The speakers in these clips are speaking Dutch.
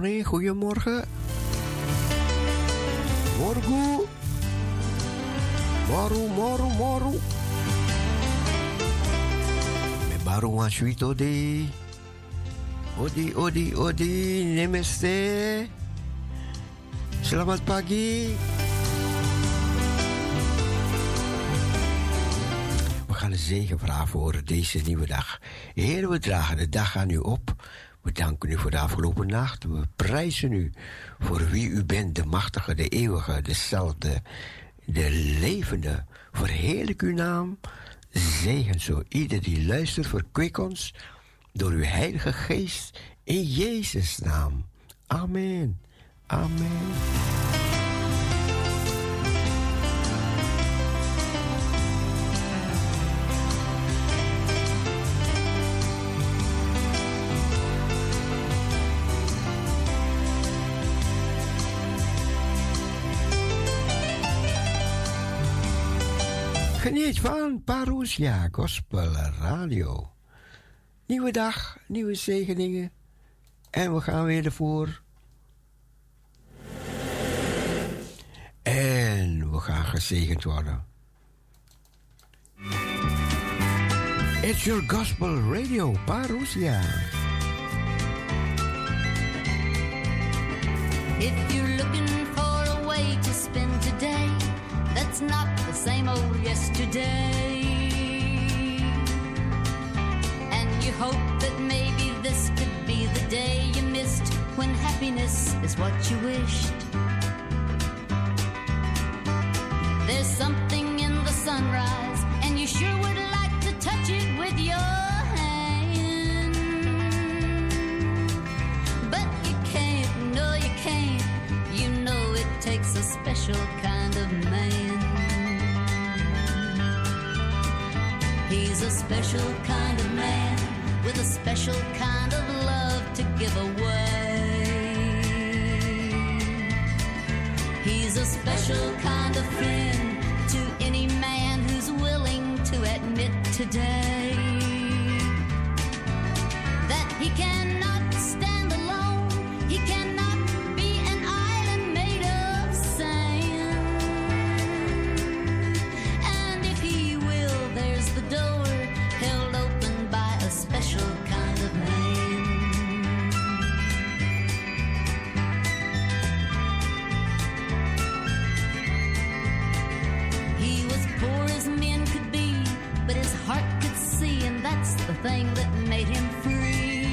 Goedemorgen, goedemorgen. Morgen. Moru, moru, moru. Me baru ngasuito di. Odi, odi, odi, namaste. Selamat pagi. We gaan een zegen vragen voor deze nieuwe dag. Heer, we dragen de dag aan u op. We danken u voor de afgelopen nacht. We prijzen u voor wie u bent, de machtige, de eeuwige, dezelfde, de levende. Verheerlijk uw naam. Zegen zo ieder die luistert, verkwik ons door uw Heilige Geest in Jezus' naam. Amen. Amen. Van Parousia Gospel Radio. Nieuwe dag, nieuwe zegeningen. En we gaan weer ervoor. En we gaan gezegend worden. It's your gospel radio, Parousia. If you're looking for a way to spend that's not the same old yesterday. And you hope that maybe this could be the day you missed when happiness is what you wished. There's something in the sunrise, and you sure would like to touch it with your hand. But you can't, no, you can't. You know it takes a special kind of man. He's a special kind of man with a special kind of love to give away. He's a special kind of friend to any man who's willing to admit today that he cannot thing that made him free.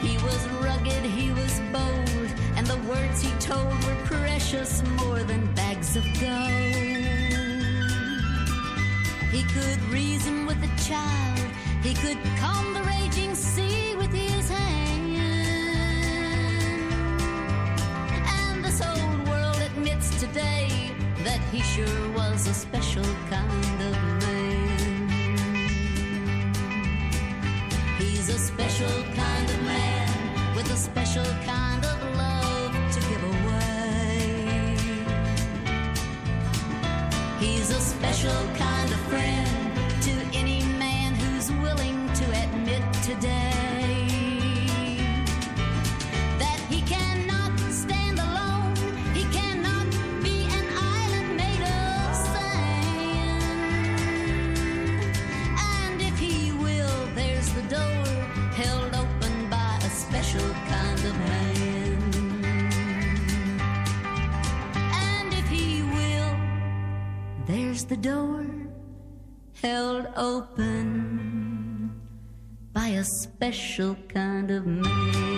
He was rugged, he was bold, and the words he told were precious more than bags of gold. He could reason with a child, he could calm the raging sea with his hand. And this old world admits today that he sure was a special kind of man. Special kind the door held open by a special kind of man.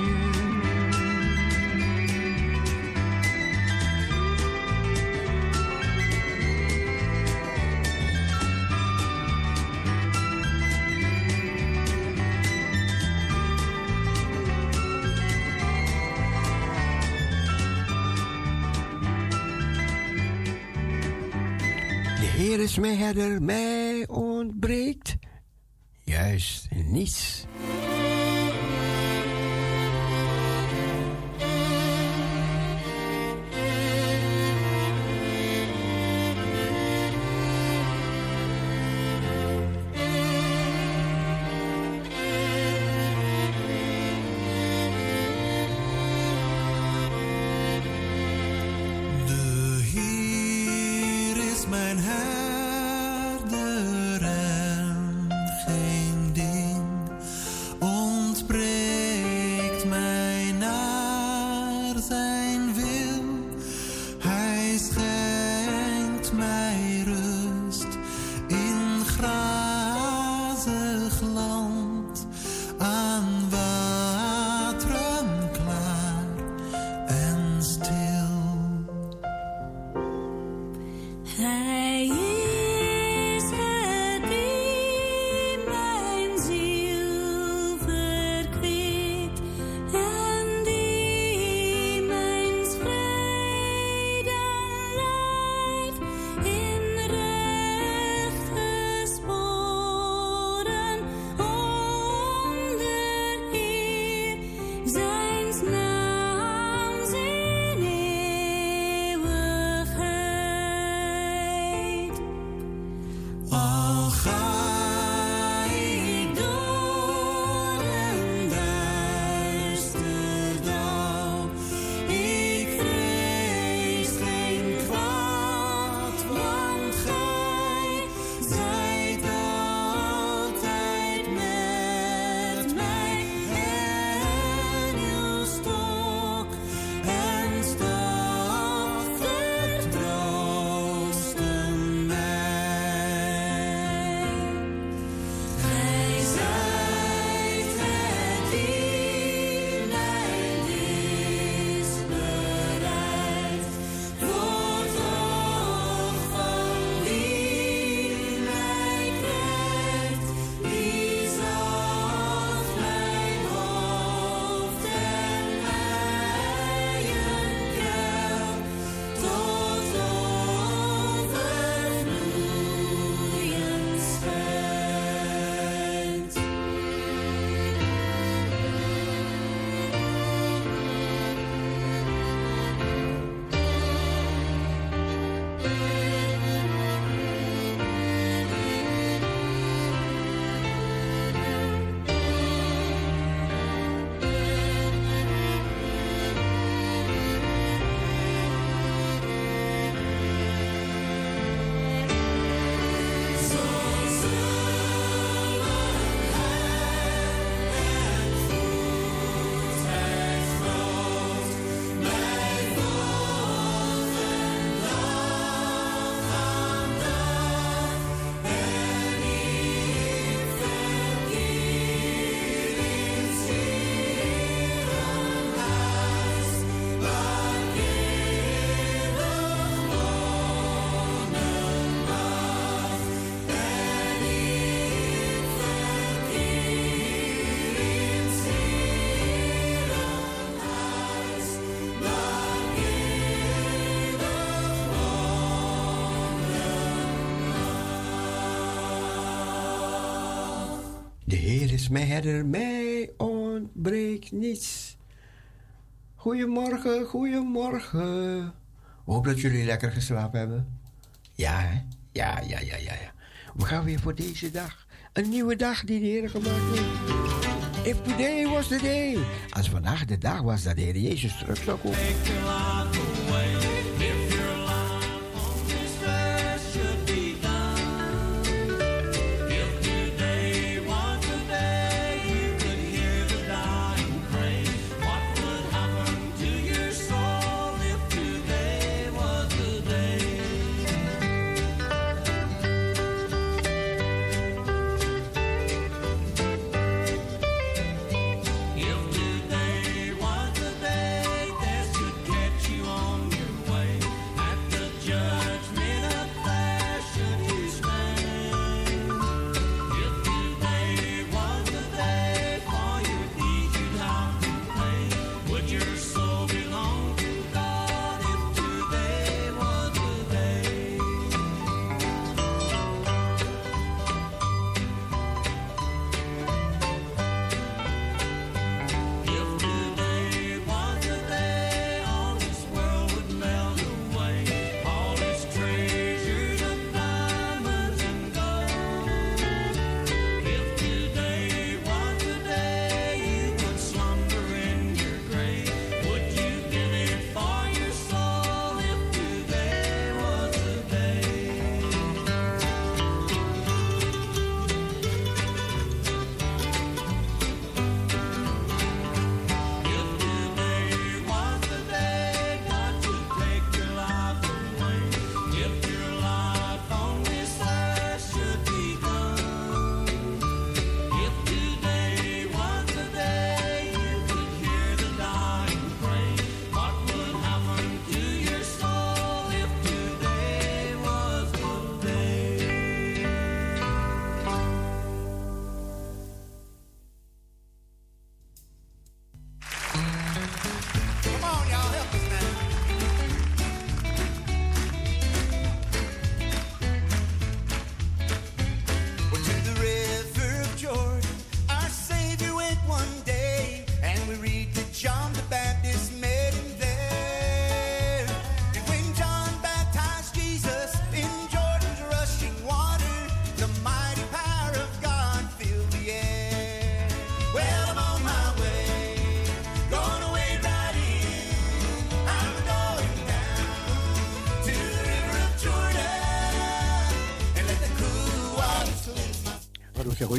Heer is mijn herder, mij ontbreekt juist niets. Mijn herder, mij ontbreekt niets. Goedemorgen, goedemorgen. Hoop dat jullie lekker geslapen hebben. Ja, hè? Ja, ja, ja, ja, ja. We gaan weer voor deze dag. Een nieuwe dag die de Heer gemaakt heeft. If today was the day. Als vandaag de dag was dat de Heer Jezus terug zou komen.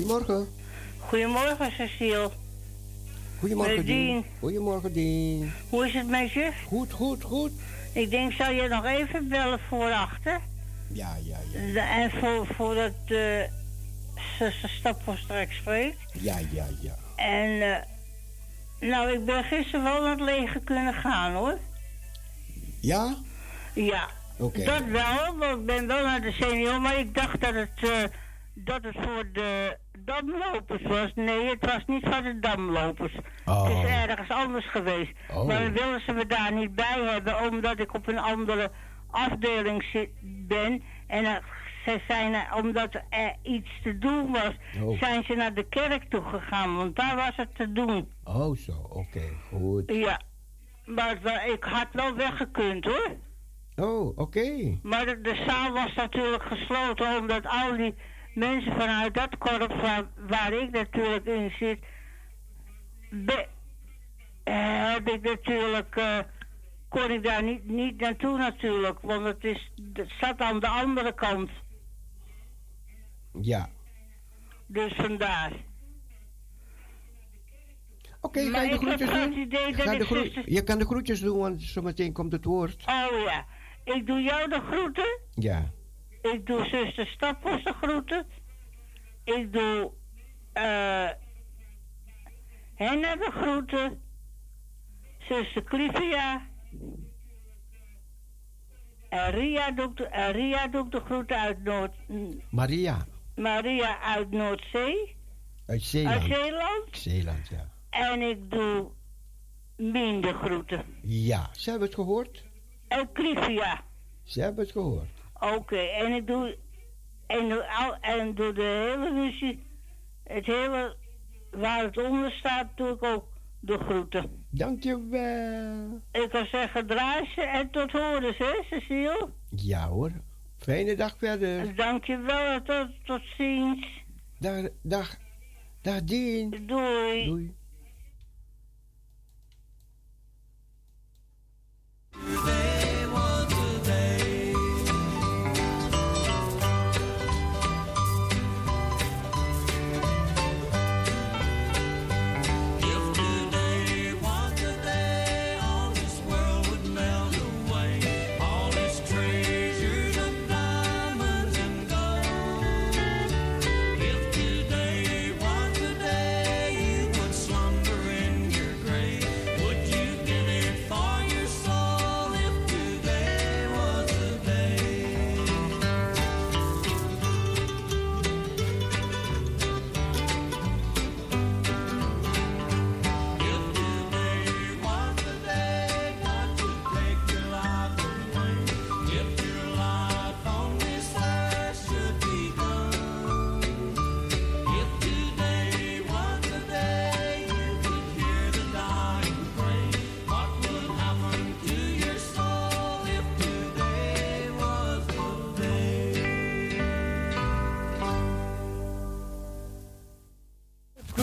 Goedemorgen. Goedemorgen, Cecile. Goedemorgen, Dien. Goedemorgen, Dien. Hoe is het met je? Goed, goed, goed. Ik denk, zal je nog even bellen voor achter? Ja, ja, ja. En voor, voordat de zuster stap voor straks spreekt. Ja, ja, ja. En, eh, nou, ik ben gisteren wel naar het leger kunnen gaan, hoor. Ja? Ja, Oké. dat wel, want ik ben wel naar de senior, maar ik dacht dat het, eh, dat het voor de damlopers was. Nee, het was niet voor de damlopers. Oh. Het is ergens anders geweest. Oh. Maar dan willen ze me daar niet bij hebben, omdat ik op een andere afdeling zit, ben. En eh, ze zijn, er- omdat er iets te doen was, Oh. zijn ze naar de kerk toe gegaan, want daar was het te doen. Oh, zo. Oké, goed. Ja, maar ik had wel weggekund hoor. Oh, oké. Maar de, de zaal was natuurlijk gesloten omdat al die mensen vanuit dat korps waar, waar ik natuurlijk in zit, be- eh, heb ik natuurlijk, eh, kon ik daar niet, niet naartoe natuurlijk, want het, is, het staat aan de andere kant. Ja. Dus vandaar. Oké, ga Maar je de groetjes doen? Ga de groe- Je kan de groetjes doen, want zometeen komt het woord. Oh ja, ik doe jou de groeten. Ja. Ik doe zuster Stappels de groeten. Ik doe eh Henna de groeten. Zuster Clivia. En Ria doe ik de, Ria doe ik de groeten uit Noord... Maria, Maria uit Noordzee. uit Zeeland. Uit Zeeland. Zeeland, ja. En ik doe Mien de groeten. Ja, ze hebben het gehoord. En Clivia. Ze hebben het gehoord. Oké, en ik doe. En, doe al- en doe de hele muziek. Het hele. Waar het onder staat, doe ik ook de groeten. Dankjewel. Ik kan zeggen, draai ze en tot horens, hè, Cecile? Ja hoor. Fijne dag verder. Dankjewel en tot, tot ziens. Dag, dag, dag Dien. Doei. Doei.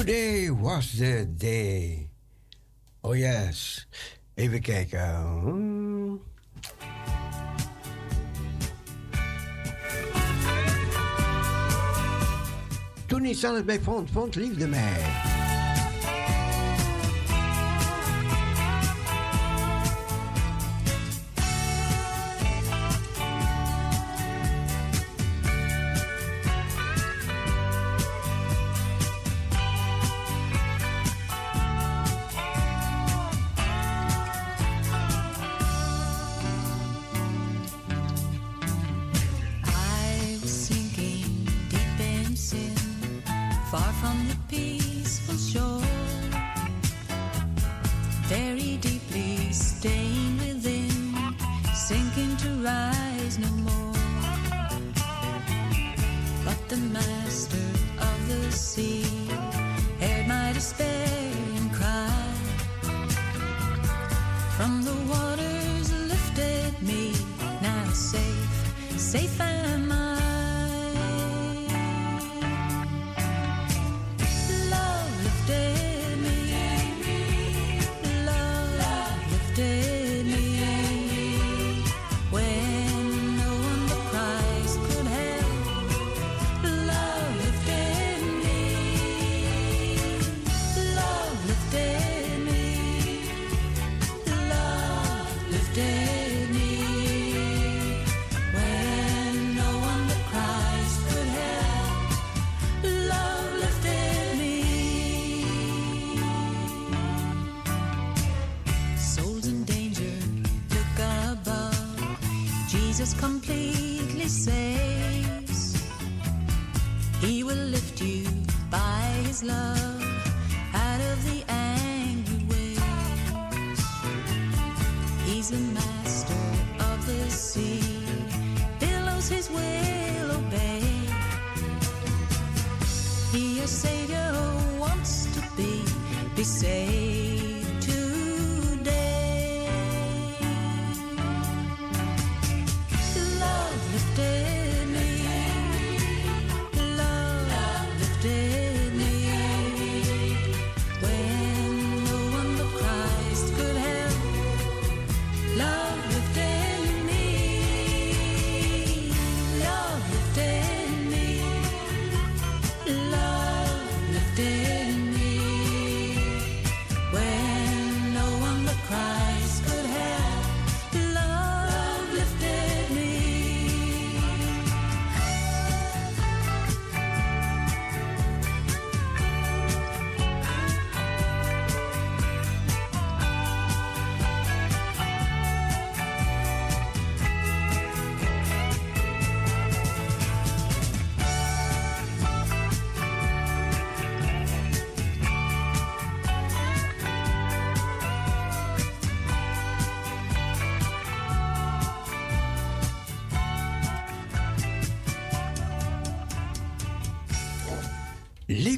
Today was the day. Oh yes. Even kijken. Toen iets anders bij vond, vond liefde mij. No more. But the master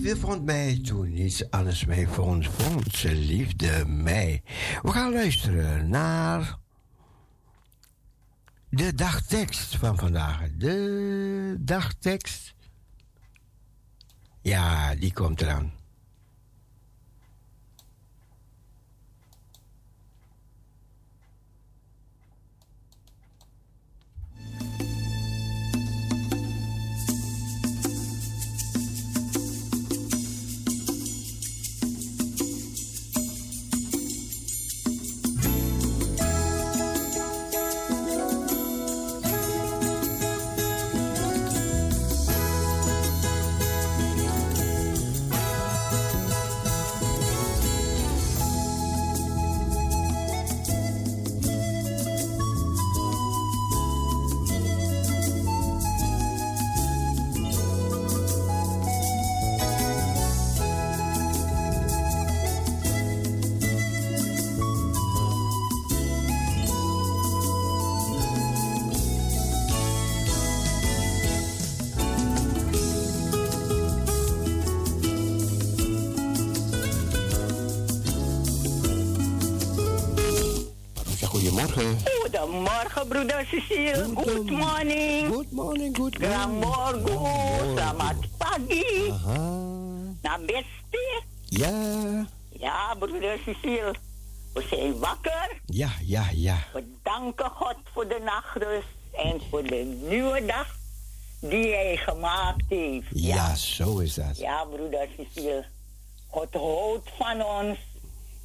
Liefde vond mij toen niets anders mij vond, vond ze liefde mij. We gaan luisteren naar de dagtekst van vandaag. De dagtekst. Ja, die komt eraan. Ja, ja, ja. We danken God voor de nachtrust en voor de nieuwe dag die hij gemaakt heeft. Ja, zo is dat. Ja, broeder Cecile. God houdt van ons.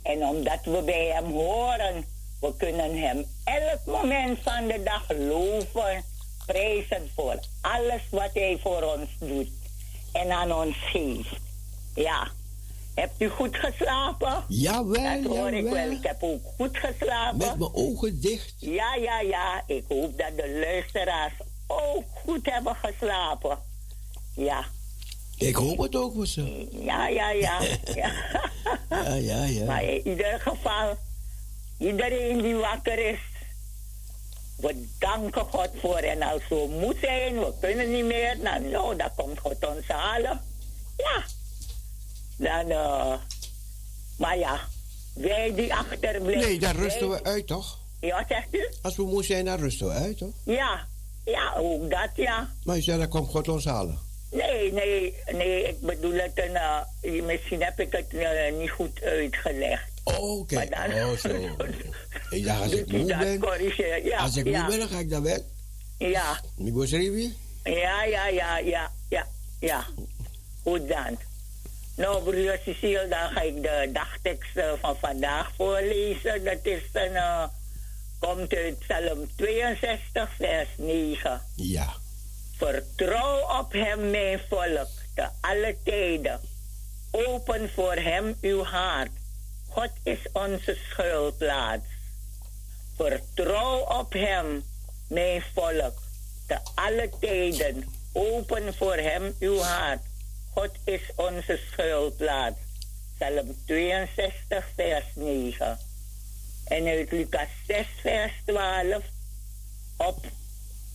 En omdat we bij hem horen, we kunnen hem elk moment van de dag loven, prijzen voor alles wat hij voor ons doet en aan ons geeft. Ja. Hebt u goed geslapen? Jawel, Dat hoor ik wel. Ik heb ook goed geslapen. Met mijn ogen dicht. Ja, ja, ja. Ik hoop dat de luisteraars ook goed hebben geslapen. Ja. Ik hoop het ook voor ze. Ja, ja, ja. ja. Ja, ja, ja. Maar in ieder geval, iedereen die wakker is, we danken God voor. En als we moe zijn, we kunnen niet meer, nou, nou dan komt God ons halen. Ja. Dan, eh, maar ja, wij die achterblijven. Nee, daar rusten wij- we uit, toch? Ja, zegt u? Als we moe zijn, dan rusten we uit, toch? Ja, ja, ook dat ja. Maar je zei, dan komt God ons halen. Nee, nee, nee, ik bedoel het, een, eh, misschien heb ik het eh, niet goed uitgelegd. Oh, Oké, oh zo. Ik dacht, als ik moe ben? Ja, als ik ja, moe ben, dan ga ik naar bed. Ja, Ik was ja, ja, ja, ja, ja, ja. Goed dan. Nou, broer Cecile, dan ga ik de dagtekst van vandaag voorlezen. Dat is een, eh, komt uit Psalm 62, vers 9. Ja. Vertrouw op hem, mijn volk, te alle tijden. Open voor hem uw hart. God is onze schuilplaats. Vertrouw op hem, mijn volk, te alle tijden. Open voor hem uw hart. God is onze schuilplaats. Psalm 62, vers 9. En uit Lucas 6, vers 12. Op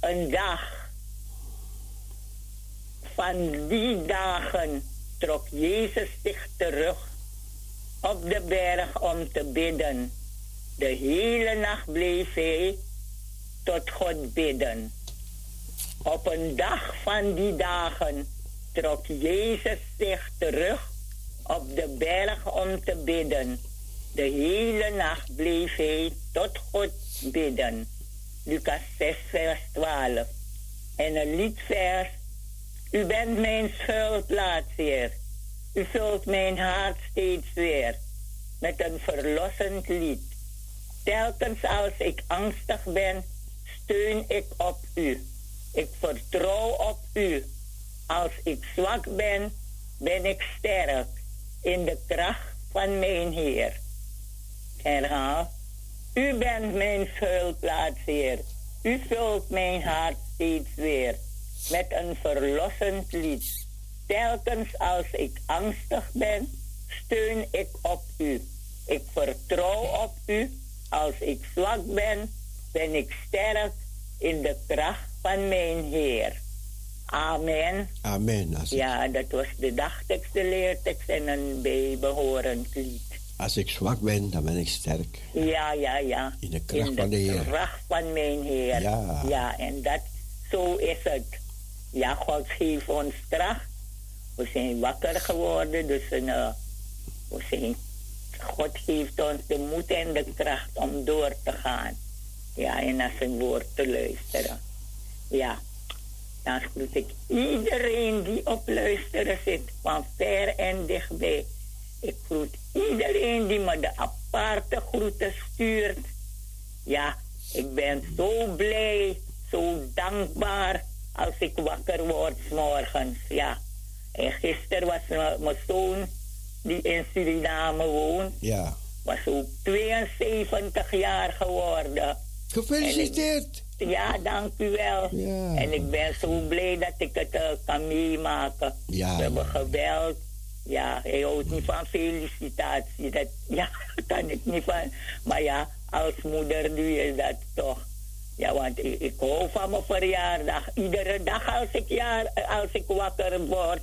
een dag van die dagen trok Jezus zich terug op de berg om te bidden. De hele nacht bleef hij tot God bidden. Op een dag van die dagen trok Jezus zich terug op de berg om te bidden. De hele nacht bleef hij tot God bidden. Lucas 6, vers 12. En een liedvers. U bent mijn schuilplaats, Heer. U vult mijn hart steeds weer met een verlossend lied. Telkens als ik angstig ben, steun ik op u. Ik vertrouw op u. Als ik zwak ben, ben ik sterk in de kracht van mijn Heer. Herhaal. U bent mijn schuilplaats, Heer. U vult mijn hart steeds weer met een verlossend lied. Telkens als ik angstig ben, steun ik op u. Ik vertrouw op u. Als ik zwak ben, ben ik sterk in de kracht van mijn Heer. Amen. Amen. Als, Ja, dat was de dagtekst, de leertekst en een bijbehorend lied. als ik zwak ben, dan ben ik sterk. Ja, ja, ja. In de kracht In van de Heer. kracht van mijn Heer. Ja. Ja, en dat, zo is het. Ja, God geeft ons kracht. We zijn wakker geworden, dus een, eh, we zijn, God geeft ons de moed en de kracht om door te gaan. Ja, en naar zijn woord te luisteren. Ja, dan groet ik iedereen die op luisteren zit, van ver en dichtbij. Ik groet iedereen die me de aparte groeten stuurt. Ja, ik ben zo blij, zo dankbaar als ik wakker word morgens. Ja, en gisteren was mijn- mijn zoon, die in Suriname woont, Ja. was ook 72 jaar geworden. Gefeliciteerd. Ja, dank u wel. Ja. En ik ben zo blij dat ik het eh, kan meemaken. Ja, We hebben gebeld. Ja, hij houdt niet van felicitatie. Dat, ja, kan ik niet van. Maar ja, als moeder doe je dat toch. Ja, want ik, ik hou van mijn verjaardag. Iedere dag als ik, jaar, als ik wakker word,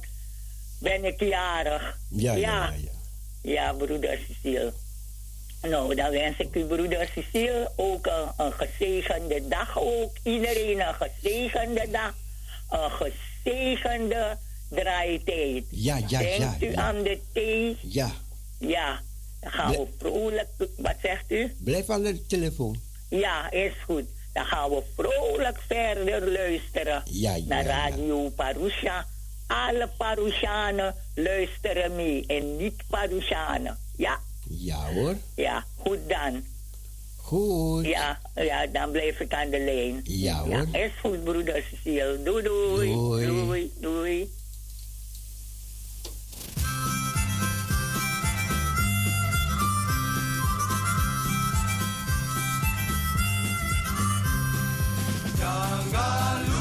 ben ik jarig. Ja, ja, ja. ja. Ja, broeder Cecile. Nou, dan wens ik u, broeder Cecile, ook een, een gezegende dag ook. Iedereen een gezegende dag. Een gezegende draaitijd. Ja, ja, Denkt ja, u ja. aan de thee? Ja. Ja. Dan gaan we vrolijk... Wat zegt u? Blijf aan de telefoon. Ja, is goed. Dan gaan we vrolijk verder luisteren Ja, ja, naar ja. Radio Parusha. Alle Parushanen luisteren mee en niet Parushanen. Ja, Ja hoor. ja, goed dan. Goed. Ja, ja, dan blijf ik aan de lijn. Ja hoor. Ja, is goed, broeder Cecile. Doei, doei. Doei. Doei, doei. Jangan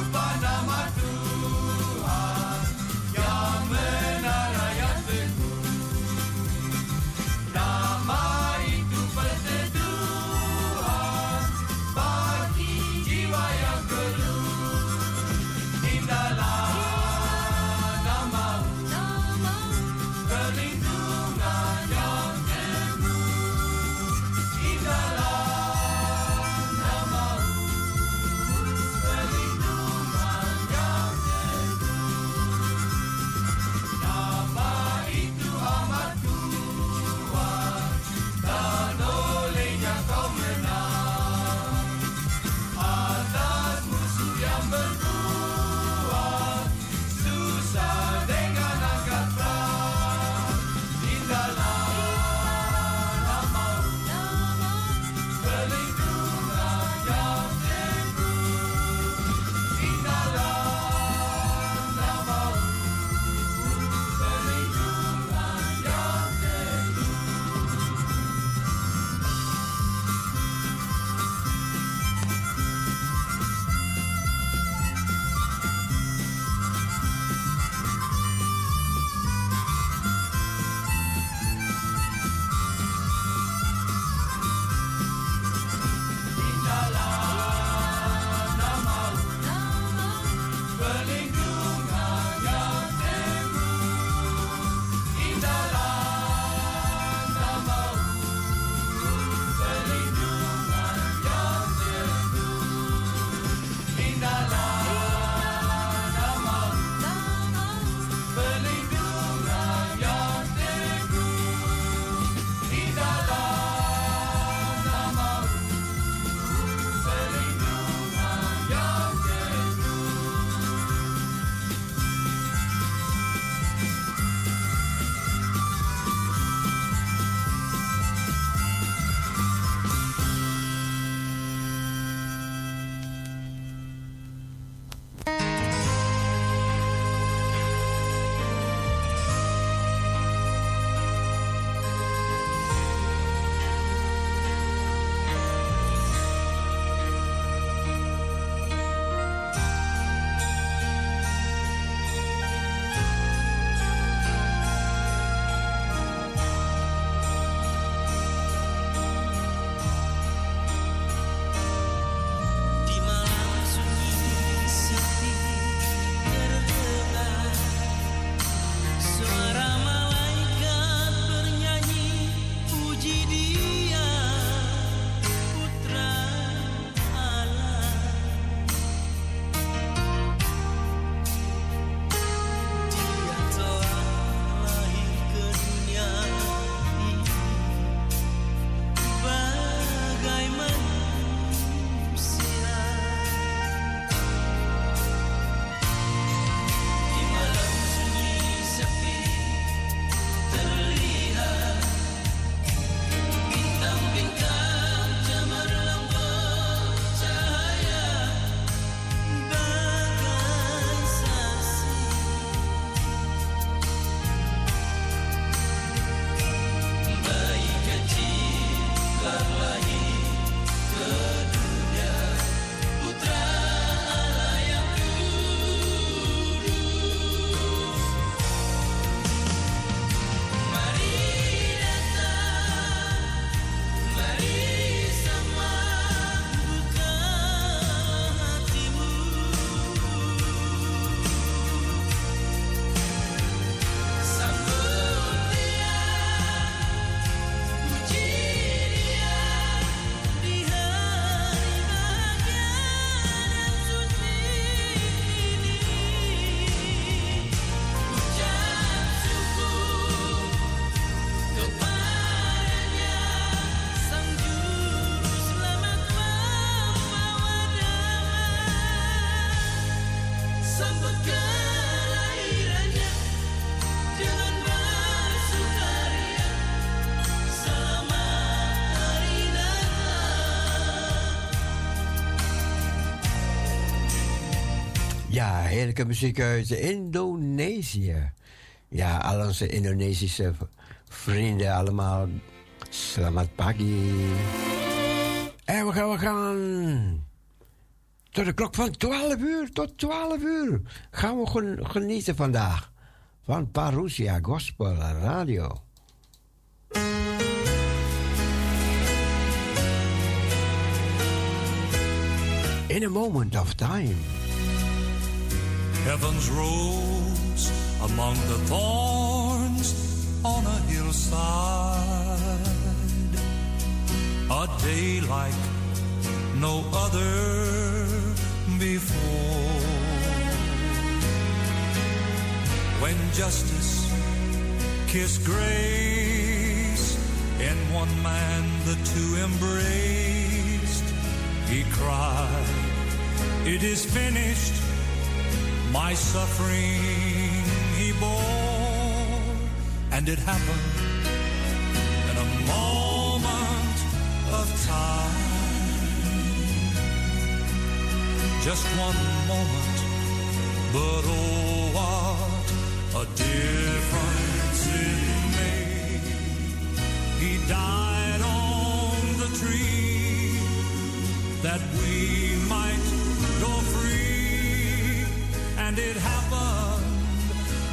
heerlijke muziek uit Indonesië. Ja, al onze Indonesische vrienden allemaal. Selamat pagi. En we gaan, we gaan tot de klok van 12 uur, tot 12 uur. Gaan we gen- genieten vandaag van Parousia Gospel Radio. In a moment of time. Heavens rose among the thorns on a hillside. A day like no other before. When justice kissed grace, in one man the two embraced, he cried, It is finished my suffering he bore, and it happened in a moment of time. Just one moment, but oh, what a difference it made. He died on the tree that we might and it happened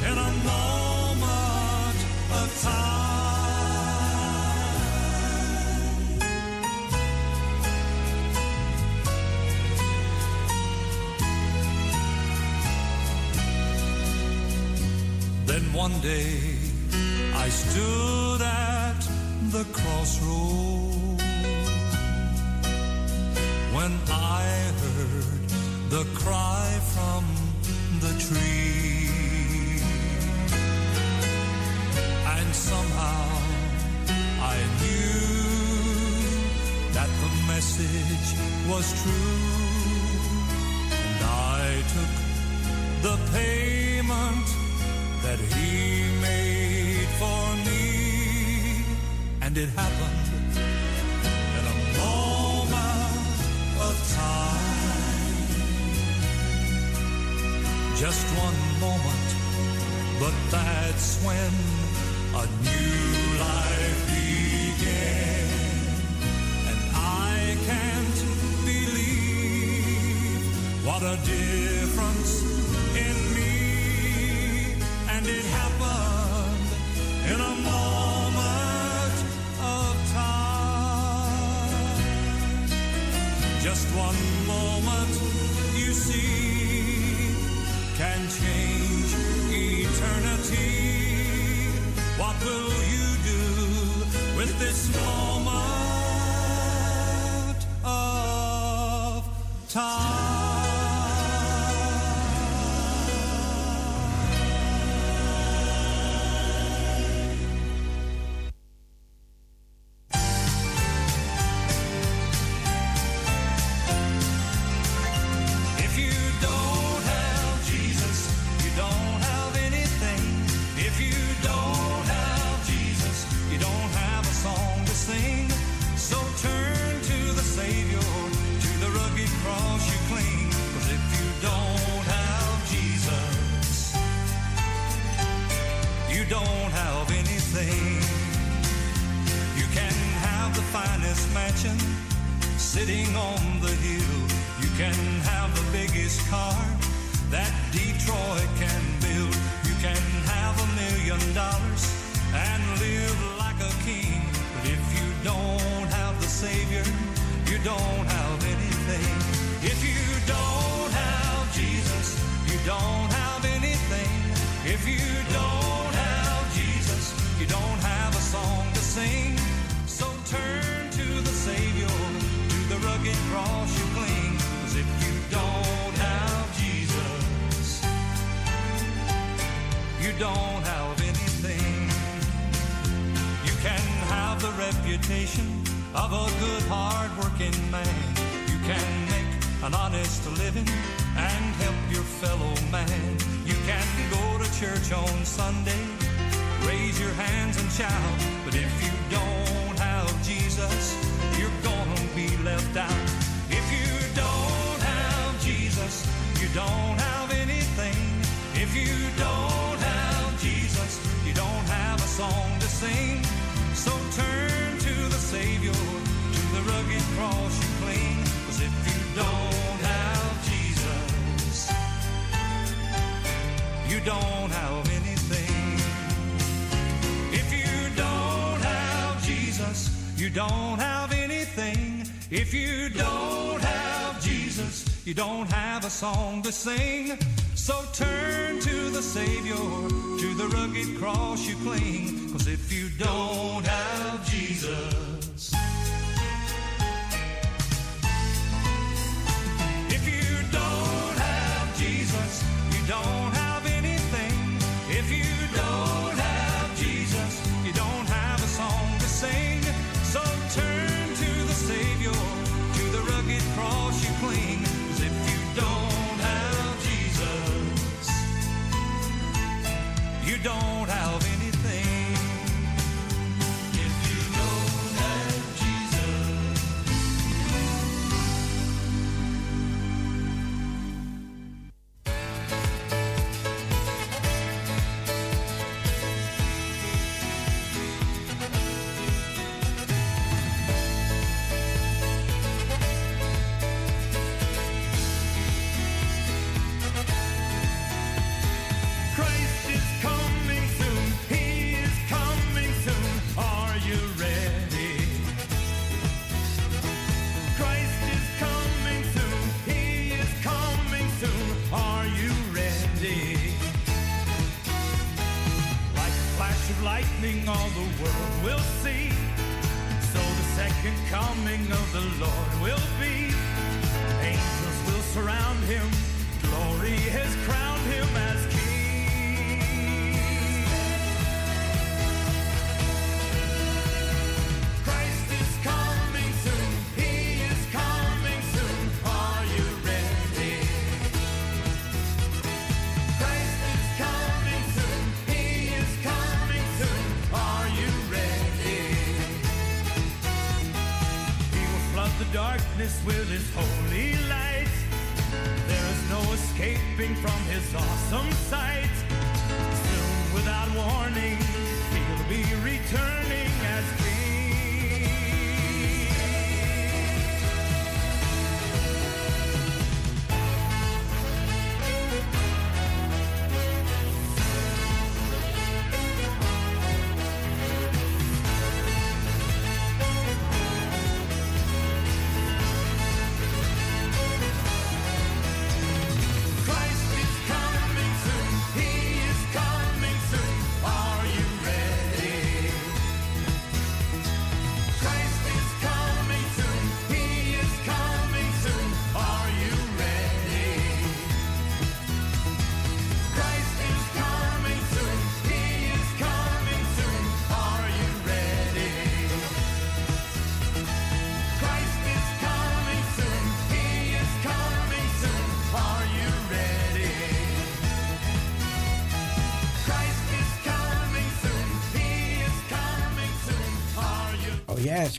in a moment of time. Then one day I stood at the crossroad when I heard the cry from the tree. And somehow I knew that the message was true. And I took the payment that he made for me. And it happened in a moment of time. Just one moment, but that's when a new life began. And I can't believe what a difference in me. And it happened in a moment of time. Just one moment, you see, will you do with this moment of time? You don't have a song to sing, so turn to the Savior, to the rugged cross you cling. Cause if you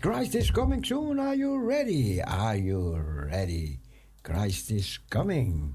Christ is coming soon. Are you ready? Are you ready? Christ is coming.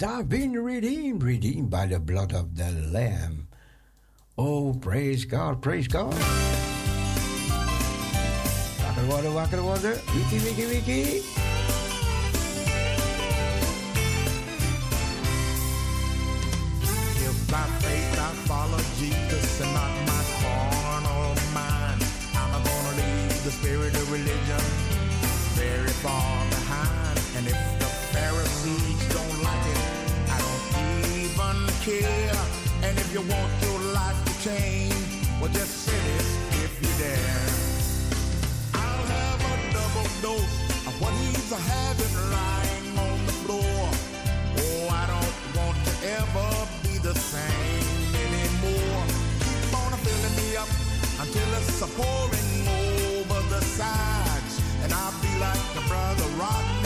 Yes, I've been redeemed, redeemed by the blood of the Lamb. Oh, praise God, praise God. Wakker worden, wakker worden. Wiki, wiki, wiki. If by faith I follow Jesus and not my carnal mind, I'm gonna leave the spirit if you want your life to change, well just say this if you dare. I'll have a double dose of what he's having lying on the floor. Oh, I don't want to ever be the same anymore. Keep on filling me up until it's pouring over the sides. And I'll be like a brother Rodney,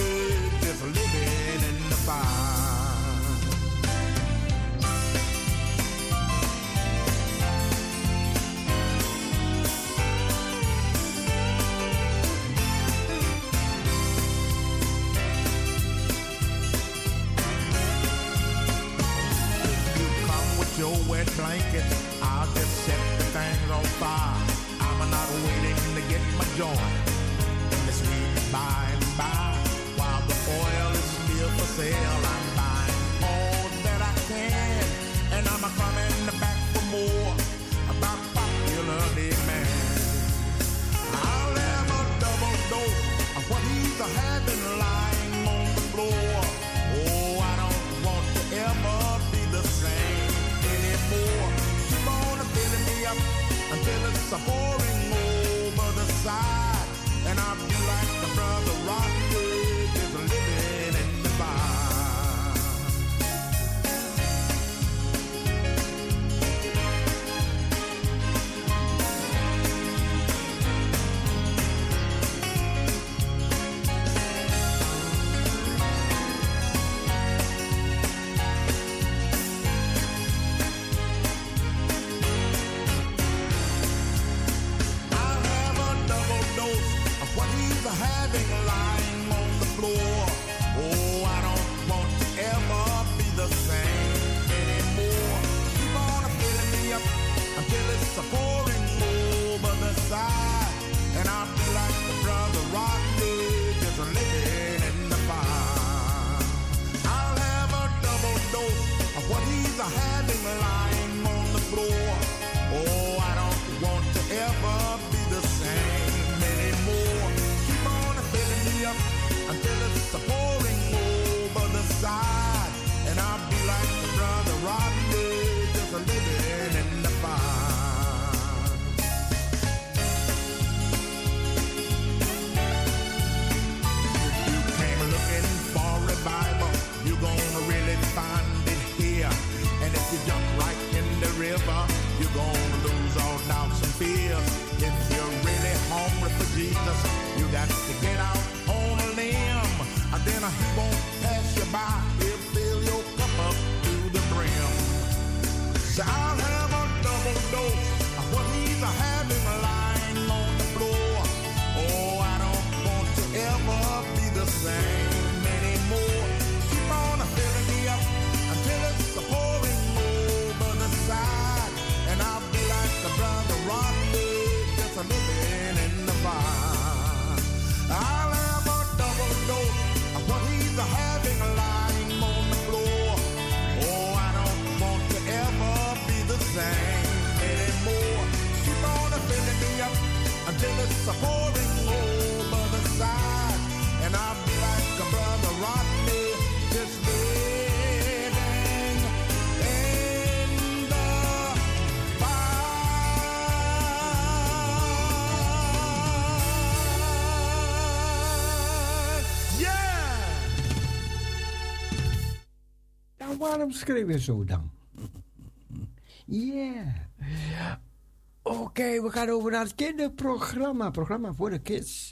get my joint in the sweet by and by. While the oil is still for sale, I'm buying all that I can, and I'm coming back for more about popular demand. I'll have a double dose of what he's having lying on the floor. Oh, I don't want to ever be the same anymore. Keep on filling me up until it's a Waarom schreef je zo dan? Ja. Oké, we gaan over naar het kinderprogramma. Programma voor de kids.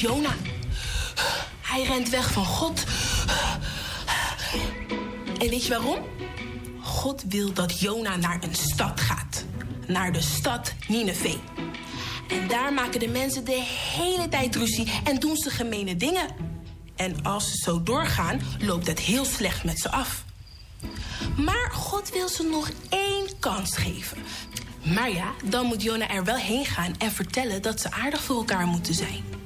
Jona. Hij rent weg van God. En weet je waarom? God wil dat Jona naar een stad gaat. Naar de stad Nineveh. En daar maken de mensen de hele tijd ruzie en doen ze gemene dingen. En als ze zo doorgaan, loopt het heel slecht met ze af. Maar God wil ze nog één kans geven. Maar ja, dan moet Jona er wel heen gaan en vertellen dat ze aardig voor elkaar moeten zijn.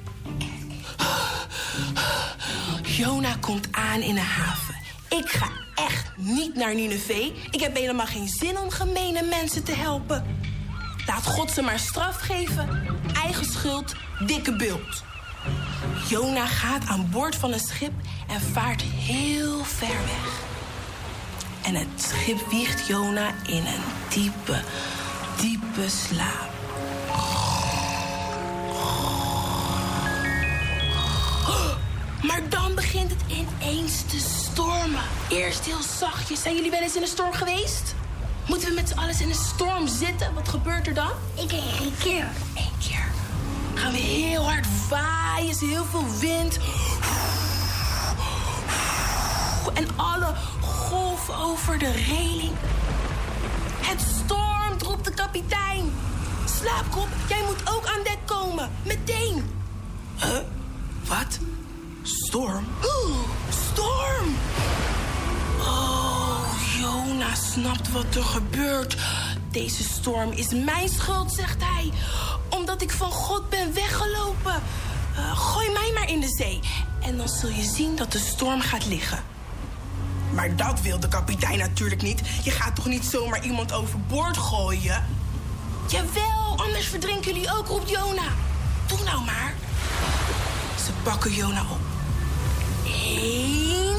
Jona komt aan in de haven. Ik ga echt niet naar Nineveh. Ik heb helemaal geen zin om gemene mensen te helpen. Laat God ze maar straf geven. Eigen schuld, dikke bult. Jona gaat aan boord van een schip en vaart heel ver weg. En het schip wiegt Jona in een diepe, diepe slaap. Maar dan begint het ineens te stormen. Eerst heel zachtjes. Zijn jullie wel eens in een storm geweest? Moeten we met z'n allen in een storm zitten? Wat gebeurt er dan? Ik één keer. Eén keer. Gaan we heel hard waaien, is heel veel wind. En alle golven over de reling. Het stormt, roept de kapitein. Slaapkop, jij moet ook aan dek komen. Meteen. Huh? Wat? Storm? Storm! Oh, Jona snapt wat er gebeurt. Deze storm is mijn schuld, zegt hij. Omdat ik van God ben weggelopen. Eh, gooi mij maar in de zee. En dan zul je zien dat de storm gaat liggen. Maar dat wil de kapitein natuurlijk niet. Je gaat toch niet zomaar iemand overboord gooien? Jawel, anders verdrinken jullie ook, roept Jona. Doe nou maar. Ze pakken Jona op. Eén,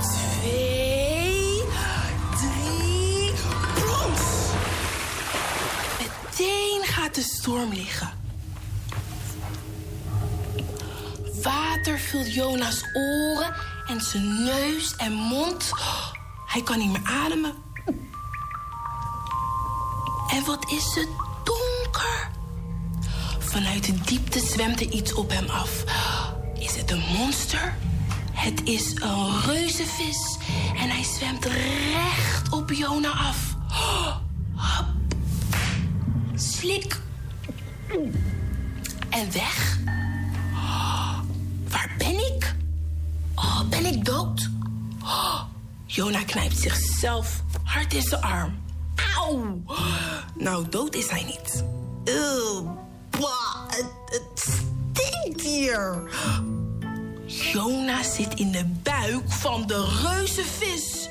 twee, drie, plons! Meteen gaat de storm liggen. Water vult Jona's oren en zijn neus en mond. Hij kan niet meer ademen. En wat is het donker? Vanuit de diepte zwemt er iets op hem af. Is het een monster? Het is een reuzenvis. En hij zwemt recht op Jona af. Hop. Slik. En weg. Waar ben ik? Oh, ben ik dood? Jona knijpt zichzelf hard in zijn arm. Auw. Nou, dood is hij niet. Eeuw. Bah, het, het hier. Jona zit in de buik van de reuzenvis.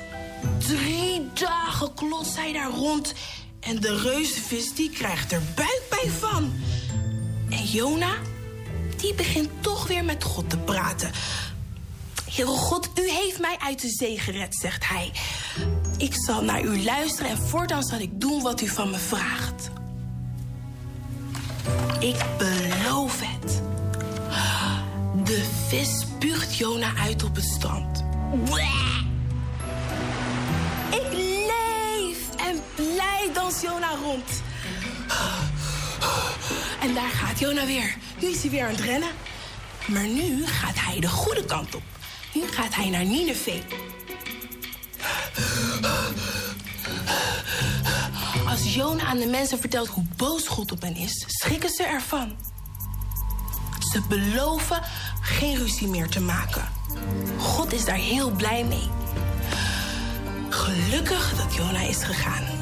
Drie dagen klotst hij daar rond. En de reuzenvis die krijgt er buikpijn van. En Jona, die begint toch weer met God te praten. Heere God, u heeft mij uit de zee gered, zegt hij. Ik zal naar u luisteren en voortaan zal ik doen wat u van me vraagt. Ik beloof het. De vis spuugt Jona uit op het strand. Ik leef en blij dans Jona rond. En daar gaat Jona weer. Nu is hij weer aan het rennen. Maar nu gaat hij de goede kant op. Nu gaat hij naar Nineveh. Als Jona aan de mensen vertelt hoe boos God op hen is, schrikken ze ervan. Ze beloven geen ruzie meer te maken. God is daar heel blij mee. Gelukkig dat Jona is gegaan.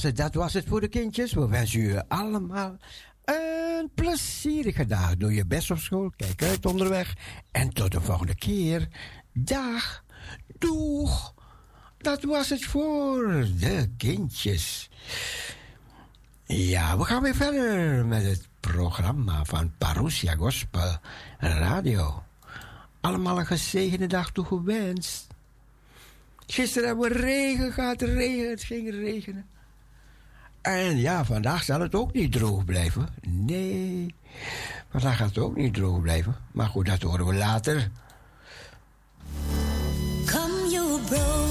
dat was het voor de kindjes. We wensen u allemaal een plezierige dag. Doe je best op school, kijk uit onderweg. En tot de volgende keer. Dag, doeg. Dat was het voor de kindjes. Ja, we gaan weer verder met het programma van Parousia Gospel Radio. Allemaal een gezegende dag toegewenst. Gisteren hebben we regen gehad, regen, het ging regenen. En ja, vandaag zal het ook niet droog blijven. Nee, vandaag gaat het ook niet droog blijven. Maar goed, dat horen we later. Come you bro.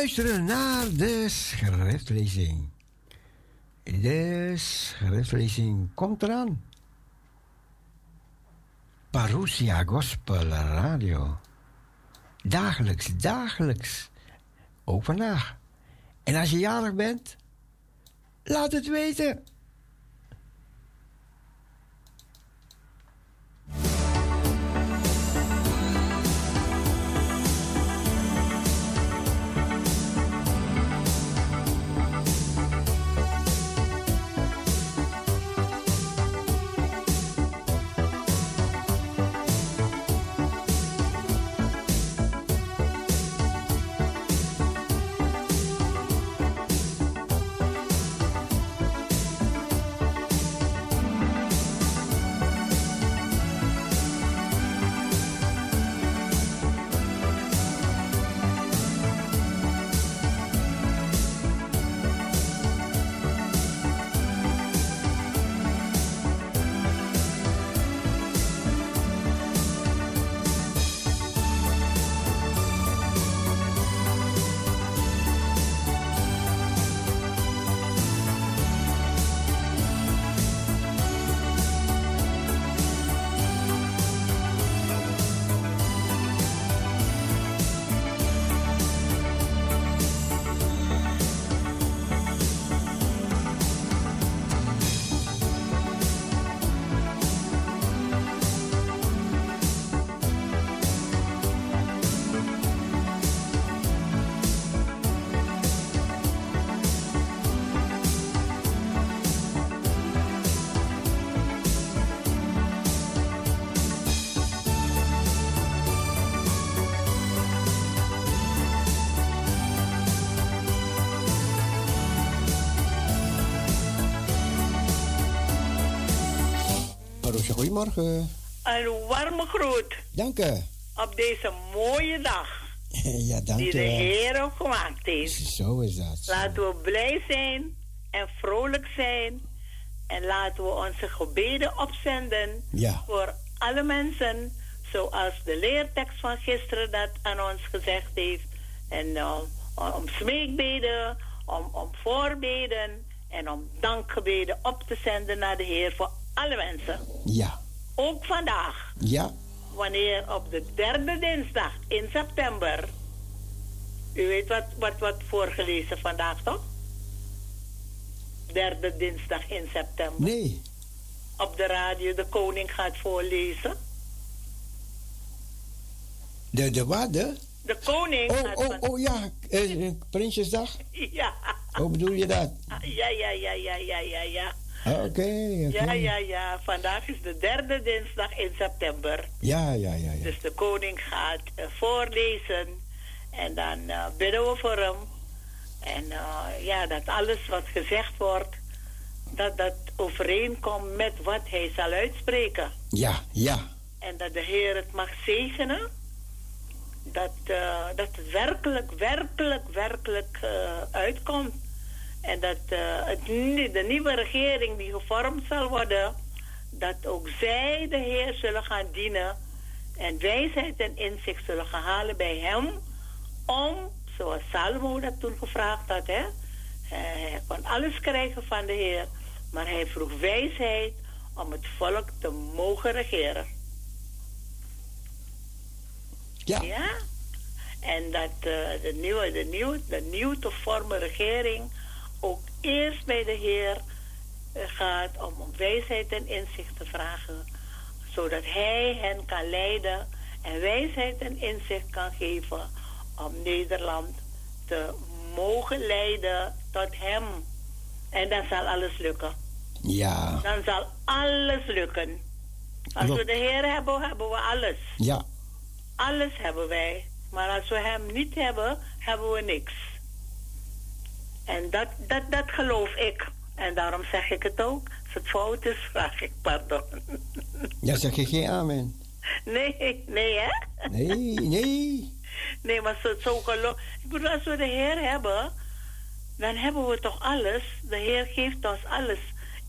Luisteren naar de schriftlezing. De schriftlezing komt eraan. Parousia Gospel Radio. Dagelijks, dagelijks. Ook vandaag. En als je jarig bent, laat het weten. Goedemorgen. Een warme groet Dank u. op deze mooie dag ja, dank die u de wel. Heer ook gemaakt heeft. Zo is dat. Laten we blij zijn en vrolijk zijn. En laten we onze gebeden opzenden Ja. voor alle mensen Zoals de leertekst van gisteren dat aan ons gezegd heeft. En eh, om smeekbeden, om, om voorbeden en om dankgebeden op te zenden naar de Heer voor alle mensen. Ja. Ook vandaag, Ja. wanneer op de derde dinsdag in september. U weet wat, wat, wat voorgelezen vandaag toch? Derde dinsdag in september. Nee. Op de radio de koning gaat voorlezen. De, de wat? De? De koning Oh, oh, van- oh ja. eh, Prinsjesdag? Ja. Hoe bedoel je dat? Ja, ja, ja, ja, ja, ja, ja. Ah, Oké. Ja, ja, ja. Vandaag is de derde dinsdag in september. Ja, ja, ja. ja. Dus de koning gaat eh, voorlezen. En dan eh, bidden we voor hem. En eh, ja, dat alles wat gezegd wordt, dat dat overeenkomt met wat hij zal uitspreken. Ja, ja. En dat de Heer het mag zegenen. Dat, dat het werkelijk, werkelijk, werkelijk uitkomt. En dat eh, het, de nieuwe regering die gevormd zal worden, dat ook zij de Heer zullen gaan dienen. En wijsheid en inzicht zullen gaan halen bij hem. Om, zoals Salomo dat toen gevraagd had, hè. Hij kon alles krijgen van de Heer. Maar hij vroeg wijsheid om het volk te mogen regeren. Ja. Ja? En dat eh, de, nieuwe, de, nieuw, de nieuw te vormen regering ook eerst bij de Heer eh, gaat om om wijsheid en inzicht te vragen. Zodat Hij hen kan leiden en wijsheid en inzicht kan geven om Nederland te mogen leiden tot Hem. En dan zal alles lukken. Ja. Dan zal alles lukken. Als we de Heer hebben, hebben we alles. Ja. Alles hebben wij. Maar als we hem niet hebben, hebben we niks. En dat, dat, dat geloof ik. En daarom zeg ik het ook. Als het fout is, vraag ik pardon. Ja, zeg je geen amen. Nee, nee hè? Nee, nee. Nee, maar zo, zo geloof... Ik bedoel, als we de Heer hebben, dan hebben we toch alles. De Heer geeft ons alles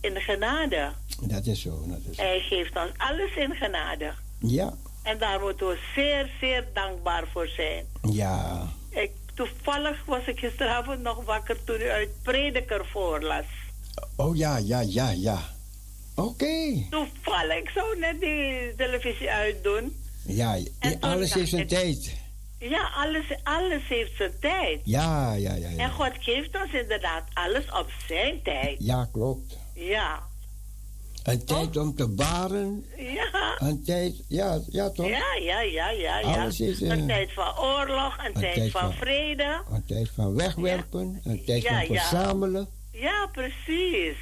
in genade. Dat is zo, dat is zo. Hij geeft ons alles in genade. Ja. En daar moeten we zeer, zeer dankbaar voor zijn. Ja. Ik, toevallig was ik gisteravond nog wakker toen u uit Prediker voorlas. Oh ja, ja, ja, ja. Oké. Toevallig, ik zou net die televisie uitdoen. Ja, En alles heeft zijn tijd. Ja, alles, alles heeft zijn tijd. Ja, ja, ja, En ja. God geeft ons inderdaad alles op zijn tijd. Ja, klopt. Ja. Een tijd om te baren. Ja. Een tijd, ja, ja toch? Ja, ja, ja, ja, ja. Alles is, eh, een tijd van oorlog, een, tijd, tijd van van- vrede. Een tijd van wegwerpen. Een tijd Ja, van verzamelen. Ja, precies.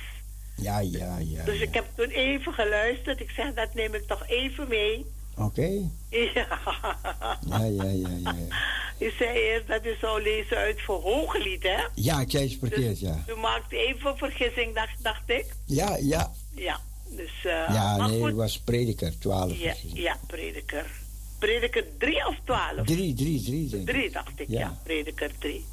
Ja, ja, ja. Dus ik heb toen even geluisterd. Ik zeg, dat neem ik toch even mee. Oké. Ja. Ja, ja, ja, ja. U zei eerst dat u zou lezen uit Verhooglied, hè? Ja, ik zei het verkeerd, ja. U maakte even vergissing, dacht, dacht ik. Ja, ja. Ja, dus... eh Ja, nee, goed. was prediker, 12. Ja, ja, prediker. Prediker 3 of 12? Drie, drie, drie, denk ik. 3 dacht ik, ja. Ja. Prediker 3.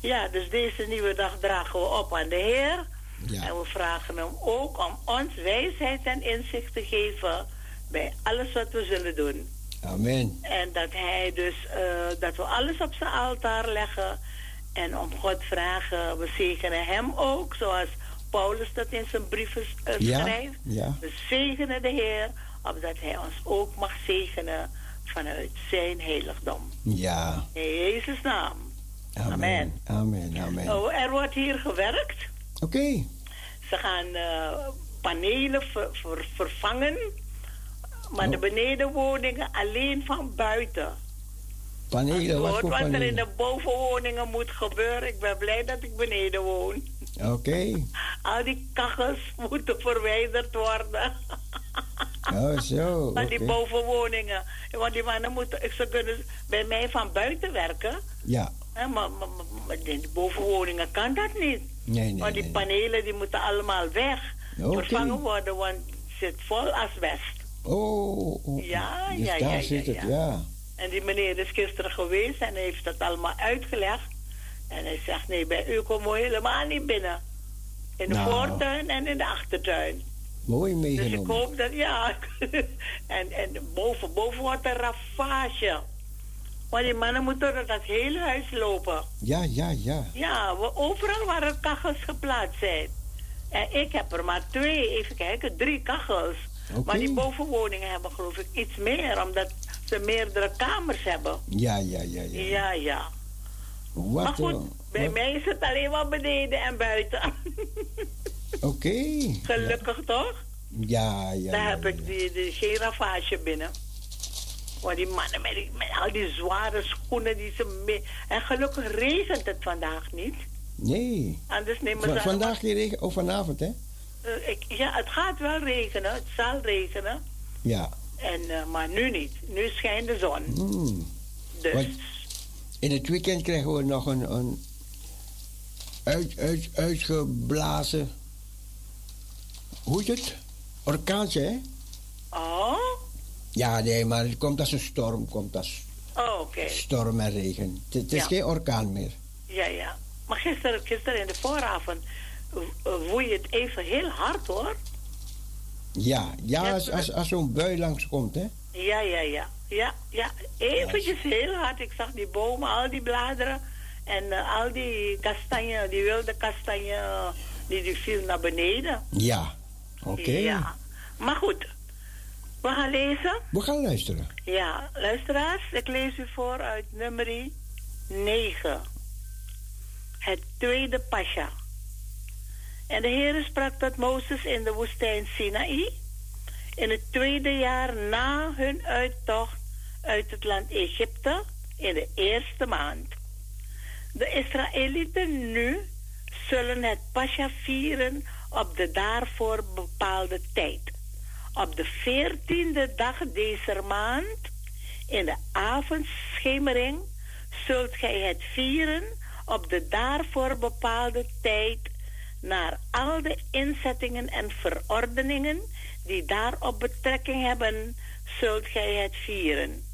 Ja, dus deze nieuwe dag dragen we op aan de Heer. Ja. En we vragen hem ook om ons wijsheid en inzicht te geven bij alles wat we zullen doen. Amen. En dat hij dus, eh, dat we alles op zijn altaar leggen. En om God vragen, we zegenen hem ook, zoals Paulus dat in zijn brieven eh, schrijft. ja. We zegenen de Heer, opdat hij ons ook mag zegenen vanuit zijn heiligdom. Ja. In Jezus' naam. Amen. Amen, amen. Oh, er wordt hier gewerkt. Oké. Ze gaan eh, panelen ver- ver- vervangen. Maar de benedenwoningen alleen van buiten. Panelen, wat wat er in de bovenwoningen moet gebeuren. Ik ben blij dat ik beneden woon. Oké. Al die kachels moeten verwijderd worden. Oh, zo. Van die bovenwoningen. Want die mannen moeten, ze kunnen bij mij van buiten werken. Ja. Maar, maar, die bovenwoningen kan dat niet. Nee, nee, want die nee. panelen die moeten allemaal weg. Vervangen worden, want het zit vol asbest. Oh, oh. Ja, dus ja, daar ja, zit ja, het, ja. ja. En die meneer is gisteren geweest en heeft dat allemaal uitgelegd. En hij zegt, nee, bij u komen we helemaal niet binnen. In de Nou. voortuin en in de achtertuin. Mooi Dus ik meegenomen. hoop dat, ja. en, en boven, boven wordt een ravage. Want die mannen moeten door dat hele huis lopen. Ja, ja, ja. Ja, we- overal waar er kachels geplaatst zijn. En ik heb er maar twee, even kijken, drie kachels. Maar die bovenwoningen hebben geloof ik iets meer, omdat ze meerdere kamers hebben. Ja, ja, ja, ja. Ja, ja. Wat, maar goed, eh, bij wat- mij is het alleen maar beneden en buiten. Oké. Gelukkig toch? Ja, ja. Daar ja, heb ik die, geen ravage binnen. Want die mannen met, die- met al die zware schoenen die ze mee... En gelukkig regent het vandaag niet. Nee. Anders nemen ze... vandaag geen regen, of vanavond, hè? Eh, ik, ja, het gaat wel regenen. Het zal regenen. Ja. En, eh, maar nu niet. Nu schijnt de zon. Hmm. Dus. In het weekend krijgen we nog een, een uit, uit, uitgeblazen. Hoe is het? Orkaantje, hè? Oh? Ja, nee, maar het komt als een storm. Komt als Oh, oké. storm en regen. Het, het is Ja. geen orkaan meer. Ja, ja. Maar gisteren, gisteren in de vooravond woei het even heel hard, hoor. Ja, ja Ja, als, als, als zo'n bui langskomt, hè? Ja, ja, ja. Ja, ja. Eventjes heel hard. Ik zag die bomen, al die bladeren. En eh, al die kastanje, die wilde kastanje, eh, die, die viel naar beneden. Ja. Oké. Ja. Maar goed. We gaan lezen. We gaan luisteren. Ja, luisteraars, ik lees u voor uit nummer 9. Het tweede pasja. En de Heer sprak tot Mozes in de woestijn Sinaï. In het tweede jaar na hun uittocht uit het land Egypte, in de eerste maand. De Israëlieten nu zullen het pasja vieren op de daarvoor bepaalde tijd. Op de veertiende dag deze maand, in de avondschemering, zult gij het vieren op de daarvoor bepaalde tijd, naar al de inzettingen en verordeningen die daarop betrekking hebben, zult gij het vieren.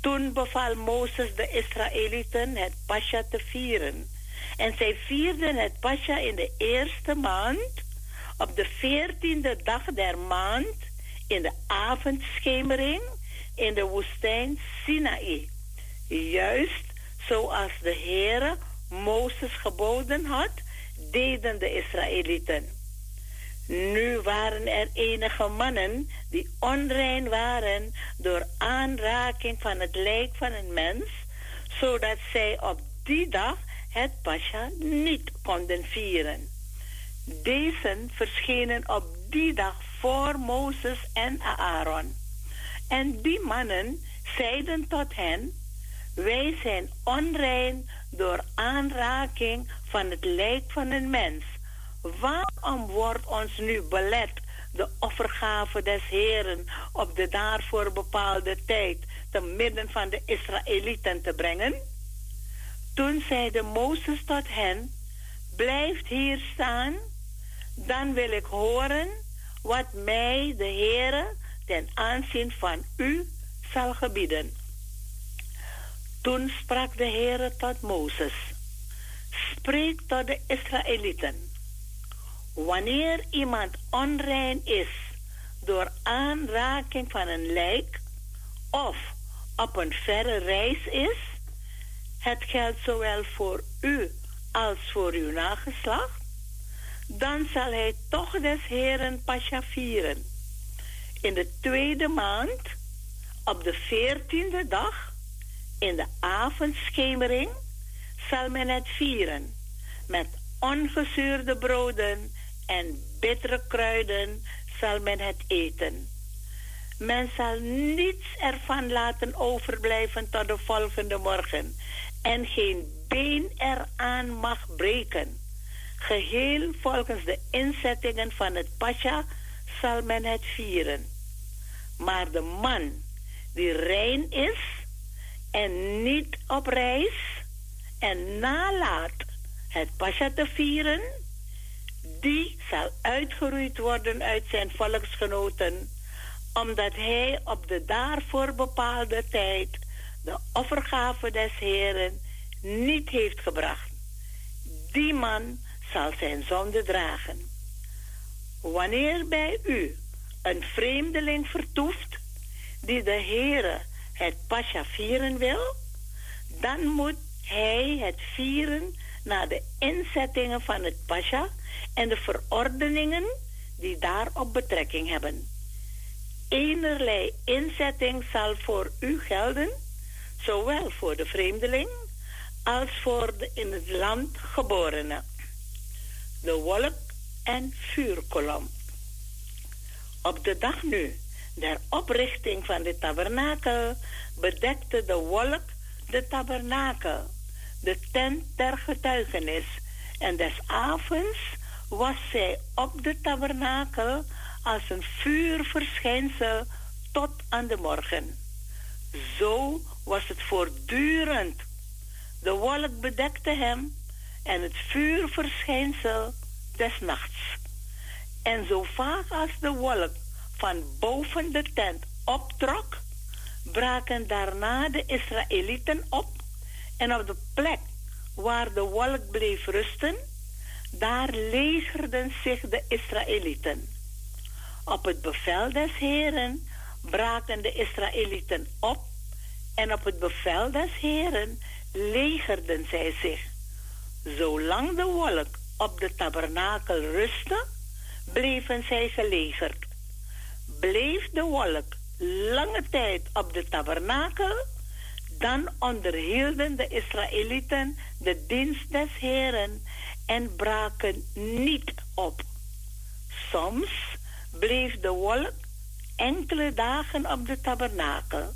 Toen beval Mozes de Israëlieten het Pascha te vieren. En zij vierden het Pascha in de eerste maand, op de veertiende dag der maand, in de avondschemering, in de woestijn Sinaï. Juist zoals de Heere Mozes geboden had, deden de Israëlieten. Nu waren er enige mannen die onrein waren door aanraking van het lijk van een mens, zodat zij op die dag het Pascha niet konden vieren. Deze verschenen op die dag voor Mozes en Aaron. En die mannen zeiden tot hen: Wij zijn onrein door aanraking van het lijk van een mens. Waarom wordt ons nu belet de offergave des Heren op de daarvoor bepaalde tijd te midden van de Israëlieten te brengen? Toen zeide Mozes tot hen: Blijft hier staan, dan wil ik horen wat mij de Heere ten aanzien van u zal gebieden. Toen sprak de Heere tot Mozes: Spreek tot de Israëlieten. Wanneer iemand onrein is door aanraking van een lijk of op een verre reis is, het geldt zowel voor u als voor uw nageslacht, dan zal hij toch des Heren Pascha vieren. In de tweede maand, op de veertiende dag, in de avondschemering, zal men het vieren met ongezuurde broden en bittere kruiden zal men het eten. Men zal niets ervan laten overblijven tot de volgende morgen en geen been eraan mag breken. Geheel volgens de inzettingen van het Pascha zal men het vieren. Maar de man die rein is en niet op reis en nalaat het Pascha te vieren, die zal uitgeroeid worden uit zijn volksgenoten, omdat hij op de daarvoor bepaalde tijd de offergave des Heren niet heeft gebracht. Die man zal zijn zonde dragen. Wanneer bij u een vreemdeling vertoeft die de Heere het Pascha vieren wil, dan moet hij het vieren naar de inzettingen van het Pascha en de verordeningen die daarop betrekking hebben. Enerlei inzetting zal voor u gelden, zowel voor de vreemdeling als voor de in het land geborene. De wolk en vuurkolom. Op de dag nu der oprichting van de tabernakel bedekte de wolk de tabernakel, de tent der getuigenis, en des avonds was zij op de tabernakel als een vuurverschijnsel tot aan de morgen. Zo was het voortdurend. De wolk bedekte hem en het vuurverschijnsel des nachts. En zo vaak als de wolk van boven de tent optrok, braken daarna de Israëlieten op en op de plek waar de wolk bleef rusten, daar legerden zich de Israëlieten. Op het bevel des Heren braken de Israëlieten op en op het bevel des Heren legerden zij zich. Zolang de wolk op de tabernakel rustte, bleven zij gelegerd. Bleef de wolk lange tijd op de tabernakel, dan onderhielden de Israëlieten de dienst des Heren en braken niet op. Soms bleef de wolk enkele dagen op de tabernakel.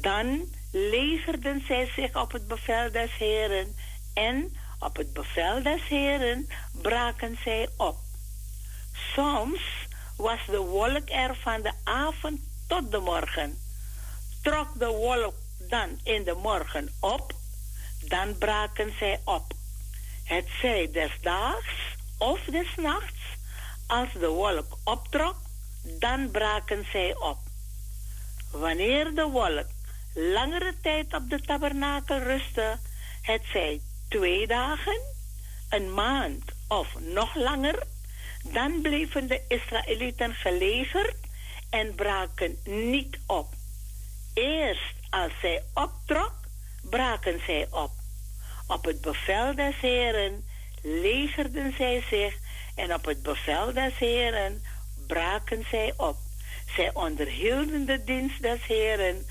Dan legerden zij zich op het bevel des Heren en op het bevel des Heren braken zij op. Soms was de wolk er van de avond tot de morgen. Trok de wolk dan in de morgen op, dan braken zij op. Het zij des daags of des nachts, als de wolk optrok, dan braken zij op. Wanneer de wolk langere tijd op de tabernakel rustte, het zij twee dagen, een maand of nog langer, dan bleven de Israëlieten gelegerd en braken niet op. Eerst als zij optrok, braken zij op. Op het bevel des Heren legerden zij zich en op het bevel des Heren braken zij op. Zij onderhielden de dienst des Heren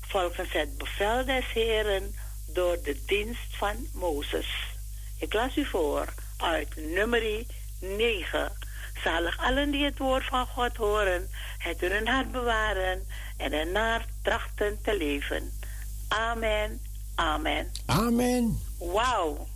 volgens het bevel des Heren door de dienst van Mozes. Ik las u voor uit nummer 9. Zalig allen die het woord van God horen, het in hun hart bewaren en ernaar trachten te leven. Amen, amen. Amen. Wauw.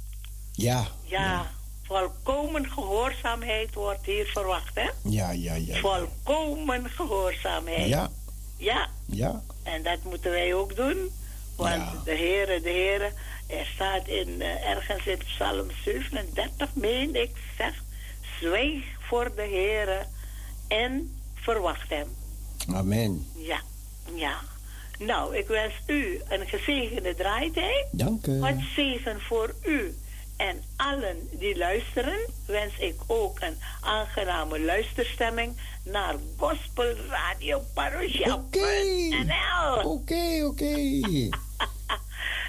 Ja. Ja, volkomen gehoorzaamheid wordt hier verwacht, hè? Ja, ja, ja. Volkomen gehoorzaamheid. Ja. Ja, Ja. en dat moeten wij ook doen. Want de Heere, de Heere, er staat in, eh, ergens in Psalm 37, meen ik, zegt, zwijg voor de Heere en verwacht hem. Amen. Ja, ja. Nou, ik wens u een gezegende draaitijd. Dank u. Wat zegen voor u. En allen die luisteren, wens ik ook een aangename luisterstemming naar Gospel Radio Parochia.nl. Oké, oké.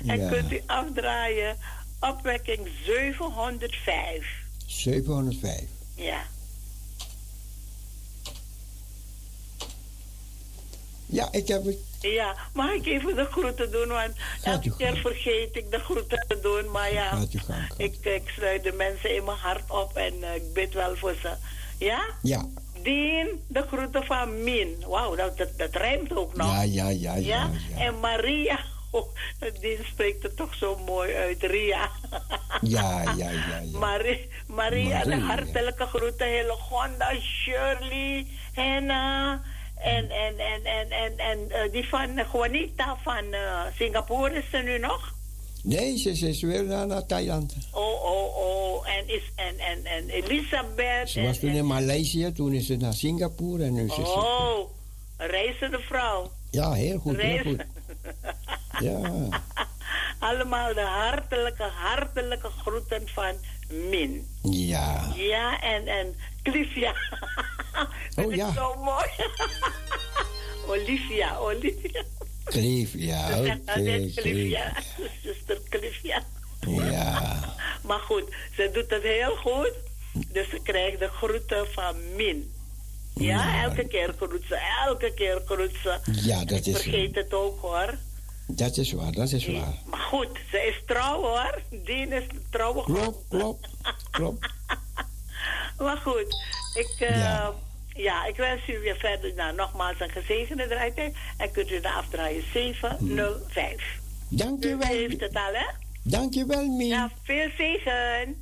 En Ja. kunt u afdraaien opwekking 705. 705. Ja. Ja, ik heb het. Ja, mag ik even de groeten doen? Want elke keer vergeet ik de groeten te doen. Maar ja, Gaat ik, ik sluit de mensen in mijn hart op en eh, ik bid wel voor ze. Ja? Ja. Dien, de groeten van Min. Wauw, dat, dat, dat rijmt ook nog. Ja, ja, ja, ja. ja. En Maria. Oh, Dien spreekt het toch zo mooi uit, Ria. Ja, ja, ja, ja. Marie, Maria, de hartelijke groeten. Hillegonda, Shirley, Henna. En, en, en, en, en, en eh, die van Juanita van eh, Singapore is er nu nog. Nee, ze, ze is weer naar, naar Thailand. Oh, oh, oh. En, is, en, en, en Elisabeth. Ze was en, toen en- in Maleisië, toen is ze naar Singapore en nu is ze... Oh, reizende vrouw. Ja, heel goed, heel goed. Ja. Allemaal de hartelijke, hartelijke groeten van Min. Ja. Ja, en, en Clivia. dat Oh, is ja. zo mooi. Olivia, Olivia. Clivia, oké. Clivia. Zuster Clivia. Ja. Maar goed, ze doet het heel goed. Dus ze krijgt de groeten van Min. Ja, elke keer groet ze, elke keer groet ze. Ja, dat Ik is, vergeet het ook hoor. Dat is waar, dat is waar. Maar goed, ze is trouw hoor. Dien is een trouwe Klopt, klopt, klopt. Maar goed, ik, eh, ja. Ja. ik wens u weer verder nou, nogmaals een gezegende draaitijd. En kunt u de afdraaien 705. Dank U je wel. heeft het al, hè? Dank je wel, Min. Ja, veel zegen.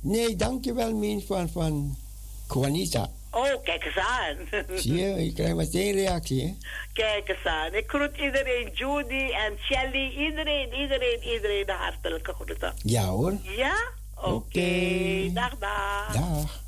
Nee, dank je wel, Min, van, van Juanita. Oh, kijk eens aan. Zie je, je krijgt meteen reactie, hè? Kijk eens aan. Ik groet iedereen, Judy en Shelly. Iedereen, iedereen, iedereen de hartelijke groeten. Ja hoor. Ja? Oké. Dag, dag. Dag.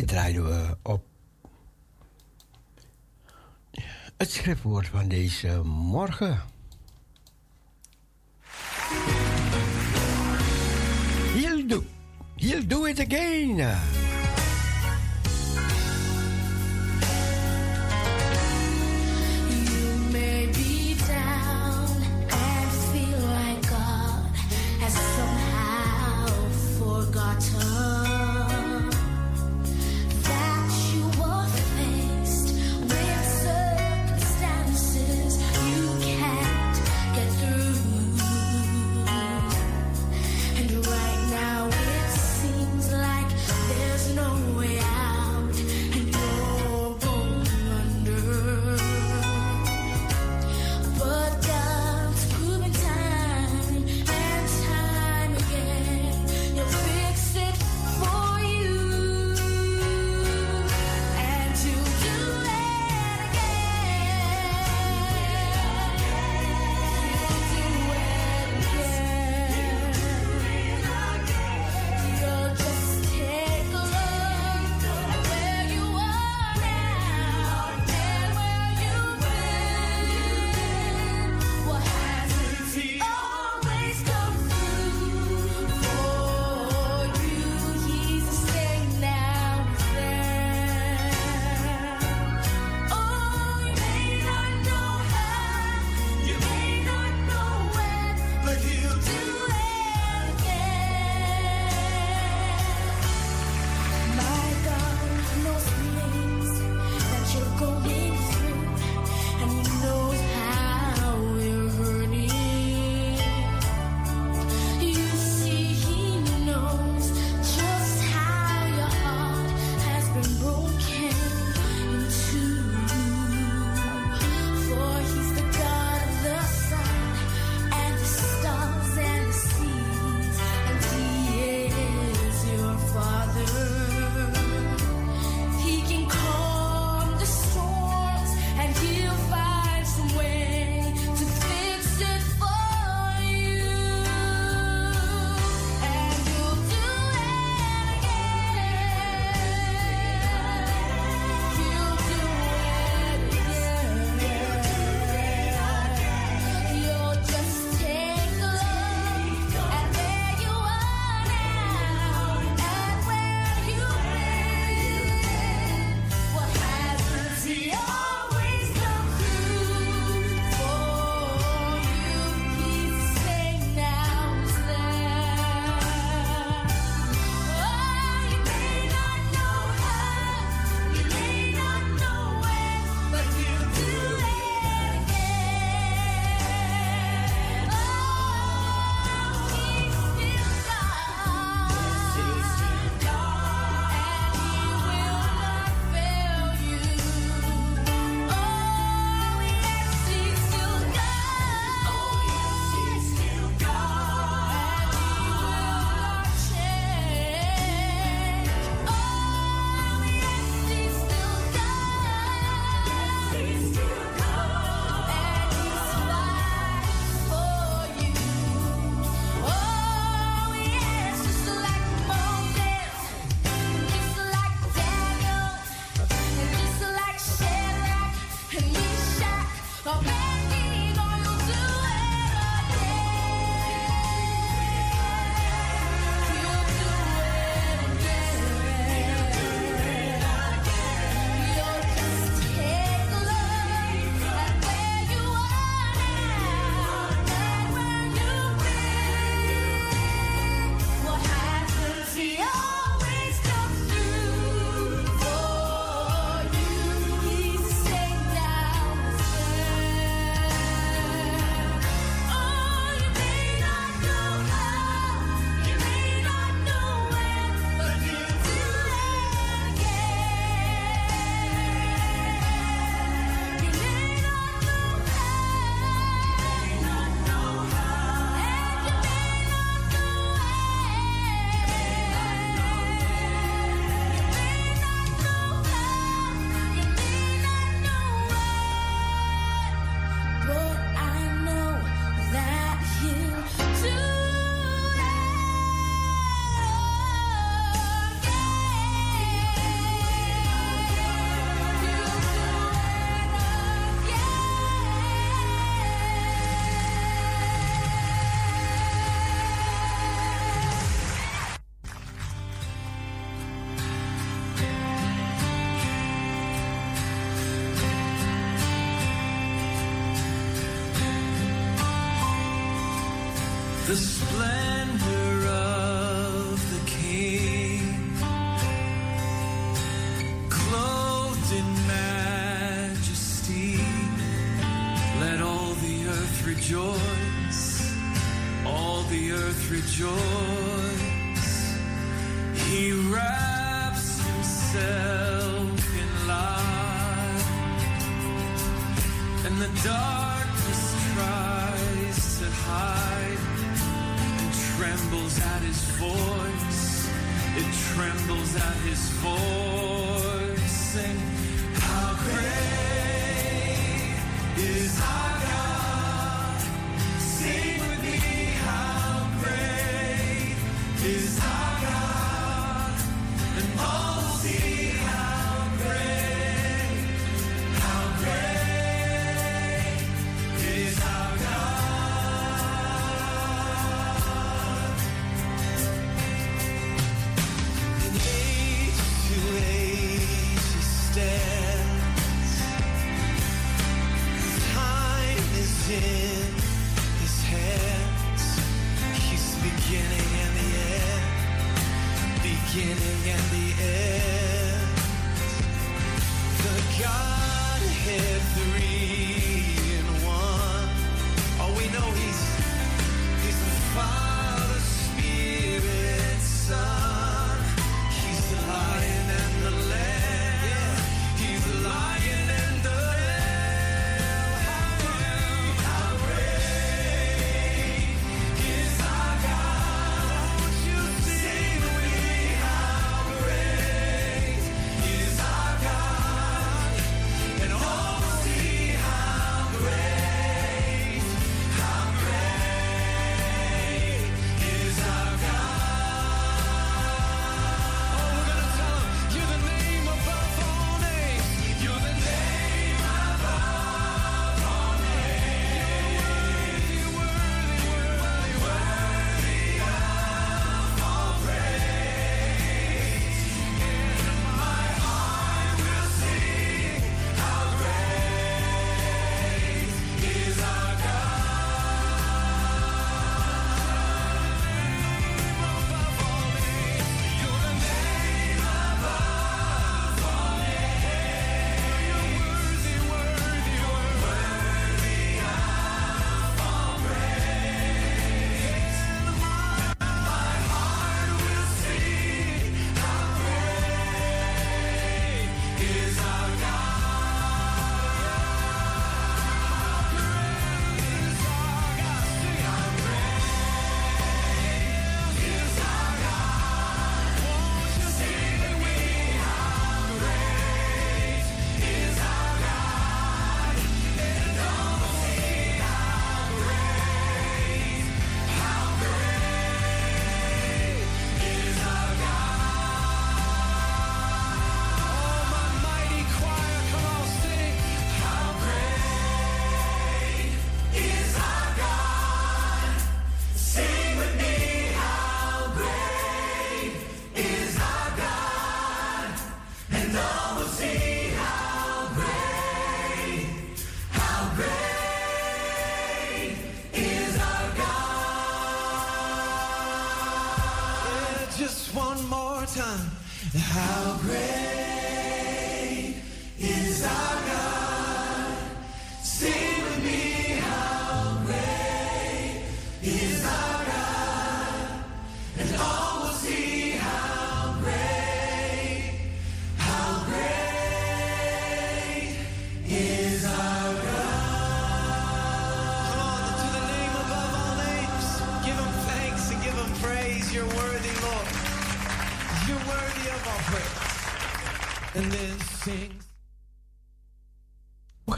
Dit draaien we op het schriftwoord van deze morgen.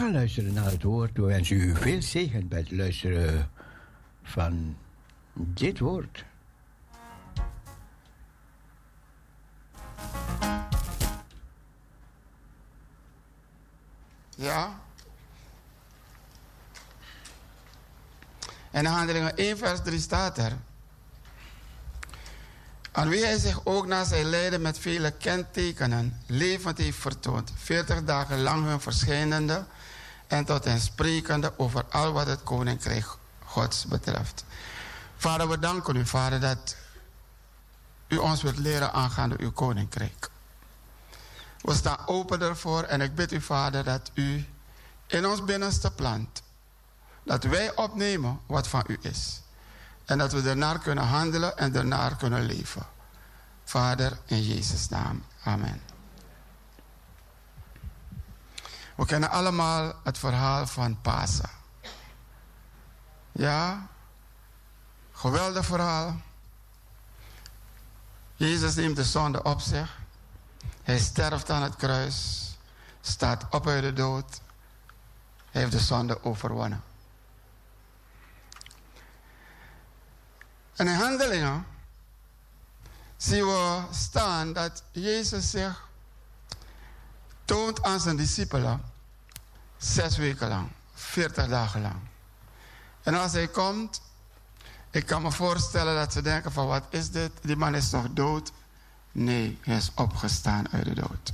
gaan luisteren naar het woord. We wensen u veel zegen bij het luisteren van dit woord. Ja. En handelingen 1 vers 3 staat er. Aan hij zich ook na zijn lijden met vele kentekenen levend heeft vertoond, veertig dagen lang hun verschijnende en tot hen sprekende over al wat het koninkrijk Gods betreft. Vader, we danken u, Vader, dat u ons wilt leren aangaande uw koninkrijk. We staan open ervoor en ik bid u, Vader, dat u in ons binnenste plant, dat wij opnemen wat van u is. En dat we ernaar kunnen handelen en ernaar kunnen leven. Vader, in Jezus' naam. Amen. We kennen allemaal het verhaal van Pasen. Ja, geweldig verhaal. Jezus neemt de zonde op zich. Hij sterft aan het kruis, staat op uit de dood. Hij heeft de zonde overwonnen. En in handelingen zien we staan dat Jezus zich toont aan zijn discipelen zes weken lang, veertig dagen lang. En als hij komt, ik kan me voorstellen dat ze denken van wat is dit? Die man is toch dood? Nee, hij is opgestaan uit de dood.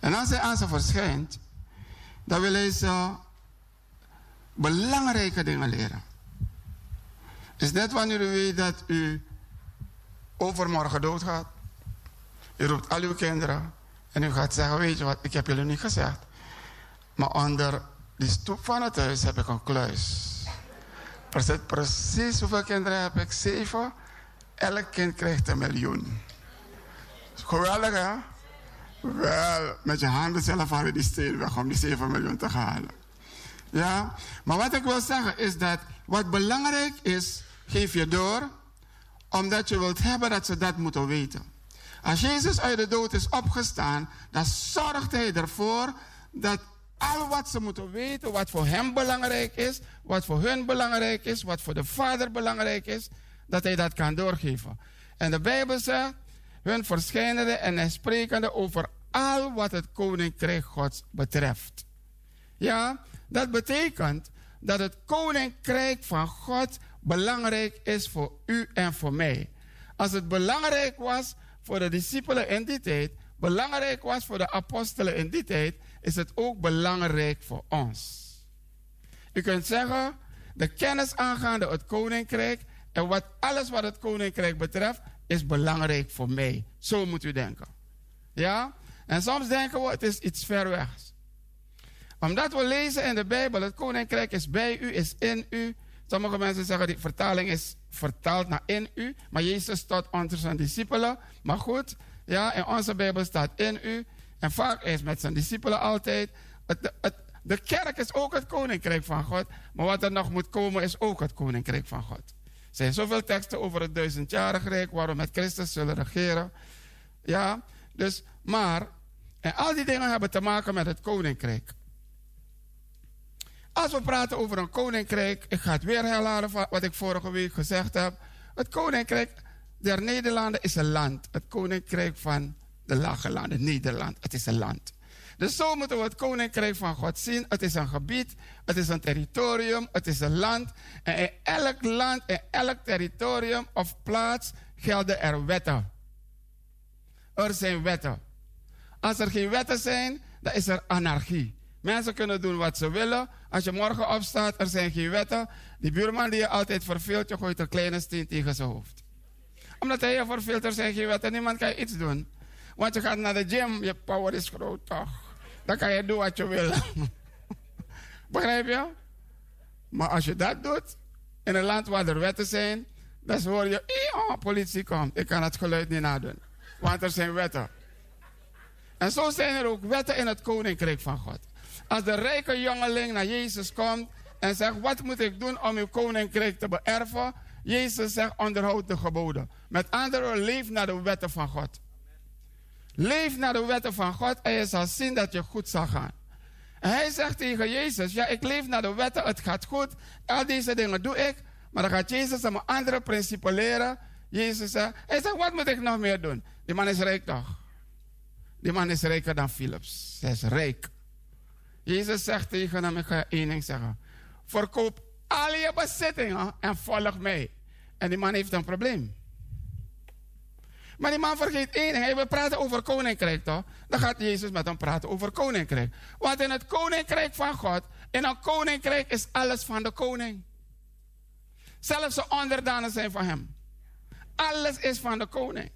En als hij aan ze verschijnt, dan wil hij ze belangrijke dingen leren. Is net wanneer u weet dat u overmorgen doodgaat. U roept al uw kinderen en u gaat zeggen, weet je wat, ik heb jullie niet gezegd. Maar onder die stoep van het huis heb ik een kluis. Zit precies hoeveel kinderen heb ik? Zeven. Elk kind krijgt een miljoen. Geweldig, hè? Wel, met je handen zelf haal je die steen weg om die 7 miljoen te halen. Ja, maar wat ik wil zeggen is dat wat belangrijk is, geef je door, omdat je wilt hebben dat ze dat moeten weten. Als Jezus uit de dood is opgestaan, dan zorgt hij ervoor dat al wat ze moeten weten, wat voor hem belangrijk is, wat voor hun belangrijk is, wat voor de Vader belangrijk is, dat hij dat kan doorgeven. En de Bijbel zegt, hun verschijnende en hij sprekende over al wat het koninkrijk Gods betreft. Ja, dat betekent dat het koninkrijk van God belangrijk is voor u en voor mij. Als het belangrijk was voor de discipelen in die tijd, belangrijk was voor de apostelen in die tijd, is het ook belangrijk voor ons. U kunt zeggen, de kennis aangaande het koninkrijk en wat alles wat het koninkrijk betreft, is belangrijk voor mij. Zo moet u denken. Ja? En soms denken we, het is iets ver weg. Omdat we lezen in de Bijbel, het koninkrijk is bij u, is in u. Sommige mensen zeggen, die vertaling is vertaald naar in u. Maar Jezus staat onder zijn discipelen. Maar goed, ja, in onze Bijbel staat in u. En vaak is met zijn discipelen altijd. Het, de kerk is ook het koninkrijk van God. Maar wat er nog moet komen is ook het koninkrijk van God. Er zijn zoveel teksten over het duizendjarig rijk, waar we met Christus zullen regeren. Ja, dus, maar, en al die dingen hebben te maken met het koninkrijk. Als we praten over een koninkrijk, ik ga het weer herhalen wat ik vorige week gezegd heb. Het koninkrijk der Nederlanden is een land. Het koninkrijk van de lage landen, Nederland, het is een land. Dus zo moeten we het koninkrijk van God zien. Het is een gebied, het is een territorium, het is een land. En in elk land, in elk territorium of plaats gelden er wetten. Er zijn wetten. Als er geen wetten zijn, dan is er anarchie. Mensen kunnen doen wat ze willen. Als je morgen opstaat, er zijn geen wetten. Die buurman die je altijd verveelt, je gooit een kleine steen tegen zijn hoofd. Omdat hij je verveelt, er zijn geen wetten. Niemand kan iets doen. Want je gaat naar de gym, je power is groot toch? Dan kan je doen wat je wil. Begrijp je? Maar als je dat doet, in een land waar er wetten zijn, dan hoor je, oh, politie komt. Ik kan het geluid niet nadoen. Want er zijn wetten. En zo zijn er ook wetten in het koninkrijk van God. Als de rijke jongeling naar Jezus komt en zegt: Wat moet ik doen om uw koninkrijk te beërven? Jezus zegt: Onderhoud de geboden. Met andere woorden, leef naar de wetten van God. Leef naar de wetten van God en je zal zien dat je goed zal gaan. En hij zegt tegen Jezus: Ja, ik leef naar de wetten, het gaat goed. Al deze dingen doe ik. Maar dan gaat Jezus hem een andere principe leren. Jezus zegt: Hij zegt: Wat moet ik nog meer doen? Die man is rijk toch? Die man is rijker dan Philips. Hij is rijk. Jezus zegt tegen hem: Ik ga één ding zeggen. Verkoop al je bezittingen en volg mij. En die man heeft een probleem. Maar die man vergeet één ding. Hij wil praten over koninkrijk toch? Dan gaat Jezus met hem praten over koninkrijk. Want in het koninkrijk van God, in een koninkrijk is alles van de koning. Zelfs de onderdanen zijn van hem. Alles is van de koning.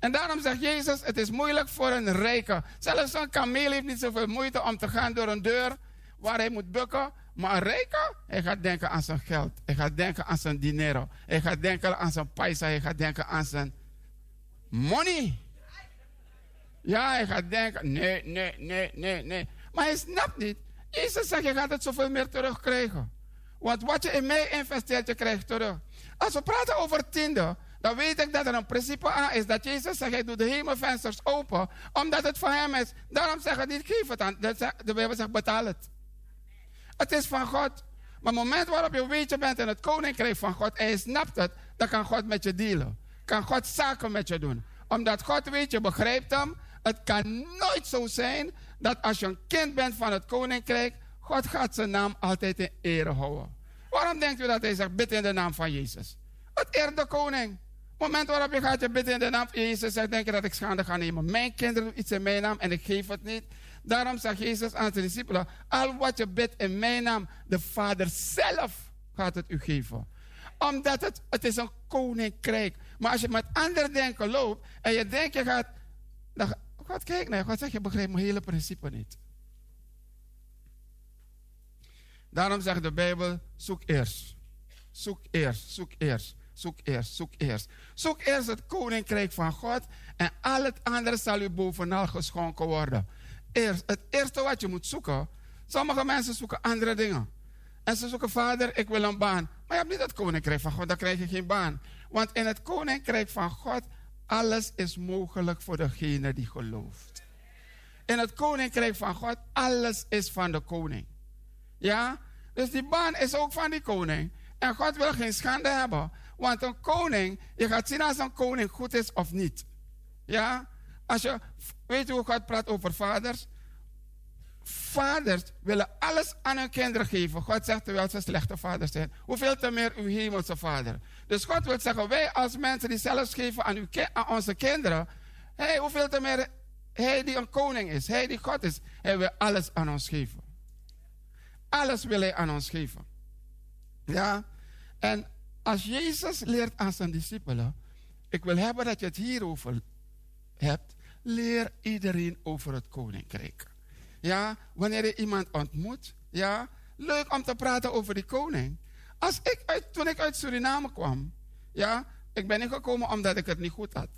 En daarom zegt Jezus, het is moeilijk voor een rijke. Zelfs een kameel heeft niet zoveel moeite om te gaan door een deur waar hij moet bukken. Maar een rijke, hij gaat denken aan zijn geld. Hij gaat denken aan zijn dinero. Hij gaat denken aan zijn paisa. Hij gaat denken aan zijn money. Ja, hij gaat denken, nee, nee, nee, nee, nee. Maar hij snapt niet. Jezus zegt, je gaat het zoveel meer terugkrijgen. Want wat je in mij investeert, je krijgt terug. Als we praten over tiende, dan weet ik dat er een principe aan is. Dat Jezus zegt, hij doet de hemelvensters open, omdat het van hem is. Daarom hij niet, geef het aan. De Bijbel zegt, betaal het. Het is van God. Maar het moment waarop je weet je bent in het koninkrijk van God en je snapt het, dan kan God met je dealen. Kan God zaken met je doen. Omdat God weet, je begrijpt hem. Het kan nooit zo zijn dat als je een kind bent van het koninkrijk, God gaat zijn naam altijd in ere houden. Waarom denkt u dat hij zegt, bid in de naam van Jezus? Het eert de koning. Het moment waarop je gaat je bidden in de naam van Jezus, zegt, denk je dat ik schande ga nemen. Mijn kinderen iets in mijn naam en ik geef het niet. Daarom zegt Jezus aan zijn discipelen, al wat je bidt in mijn naam, de Vader zelf gaat het u geven. Omdat het, het is een koninkrijk. Maar als je met andere denken loopt en je denkt je gaat, dan, God kijkt naar je, God zegt, je begrijpt mijn hele principe niet. Daarom zegt de Bijbel, zoek eerst. Zoek eerst, zoek eerst, zoek eerst, zoek eerst. Zoek eerst het koninkrijk van God en al het andere zal u bovenal geschonken worden. Eerst, het eerste wat je moet zoeken, sommige mensen zoeken andere dingen. En ze zoeken, vader, ik wil een baan. Maar je hebt niet het koninkrijk van God, dan krijg je geen baan. Want in het koninkrijk van God, alles is mogelijk voor degene die gelooft. In het koninkrijk van God, alles is van de koning. Ja? Dus die baan is ook van die koning. En God wil geen schande hebben. Want een koning, je gaat zien als een koning goed is of niet. Ja? Als je, weet hoe God praat over vaders? Vaders willen alles aan hun kinderen geven. God zegt terwijl ze slechte vaders zijn. Hoeveel te meer uw hemelse vader. Dus God wil zeggen, wij als mensen die zelfs geven aan, uw, onze kinderen. Hey, hoeveel te meer hij die een koning is, hij die God is. Hij wil alles aan ons geven. Alles wil hij aan ons geven. Ja? En als Jezus leert aan zijn discipelen, ik wil hebben dat je het hierover hebt, leer iedereen over het koninkrijk. Ja, wanneer je iemand ontmoet, ja, leuk om te praten over die koning. Als ik toen ik uit Suriname kwam, ja, ik ben niet gekomen omdat ik het niet goed had.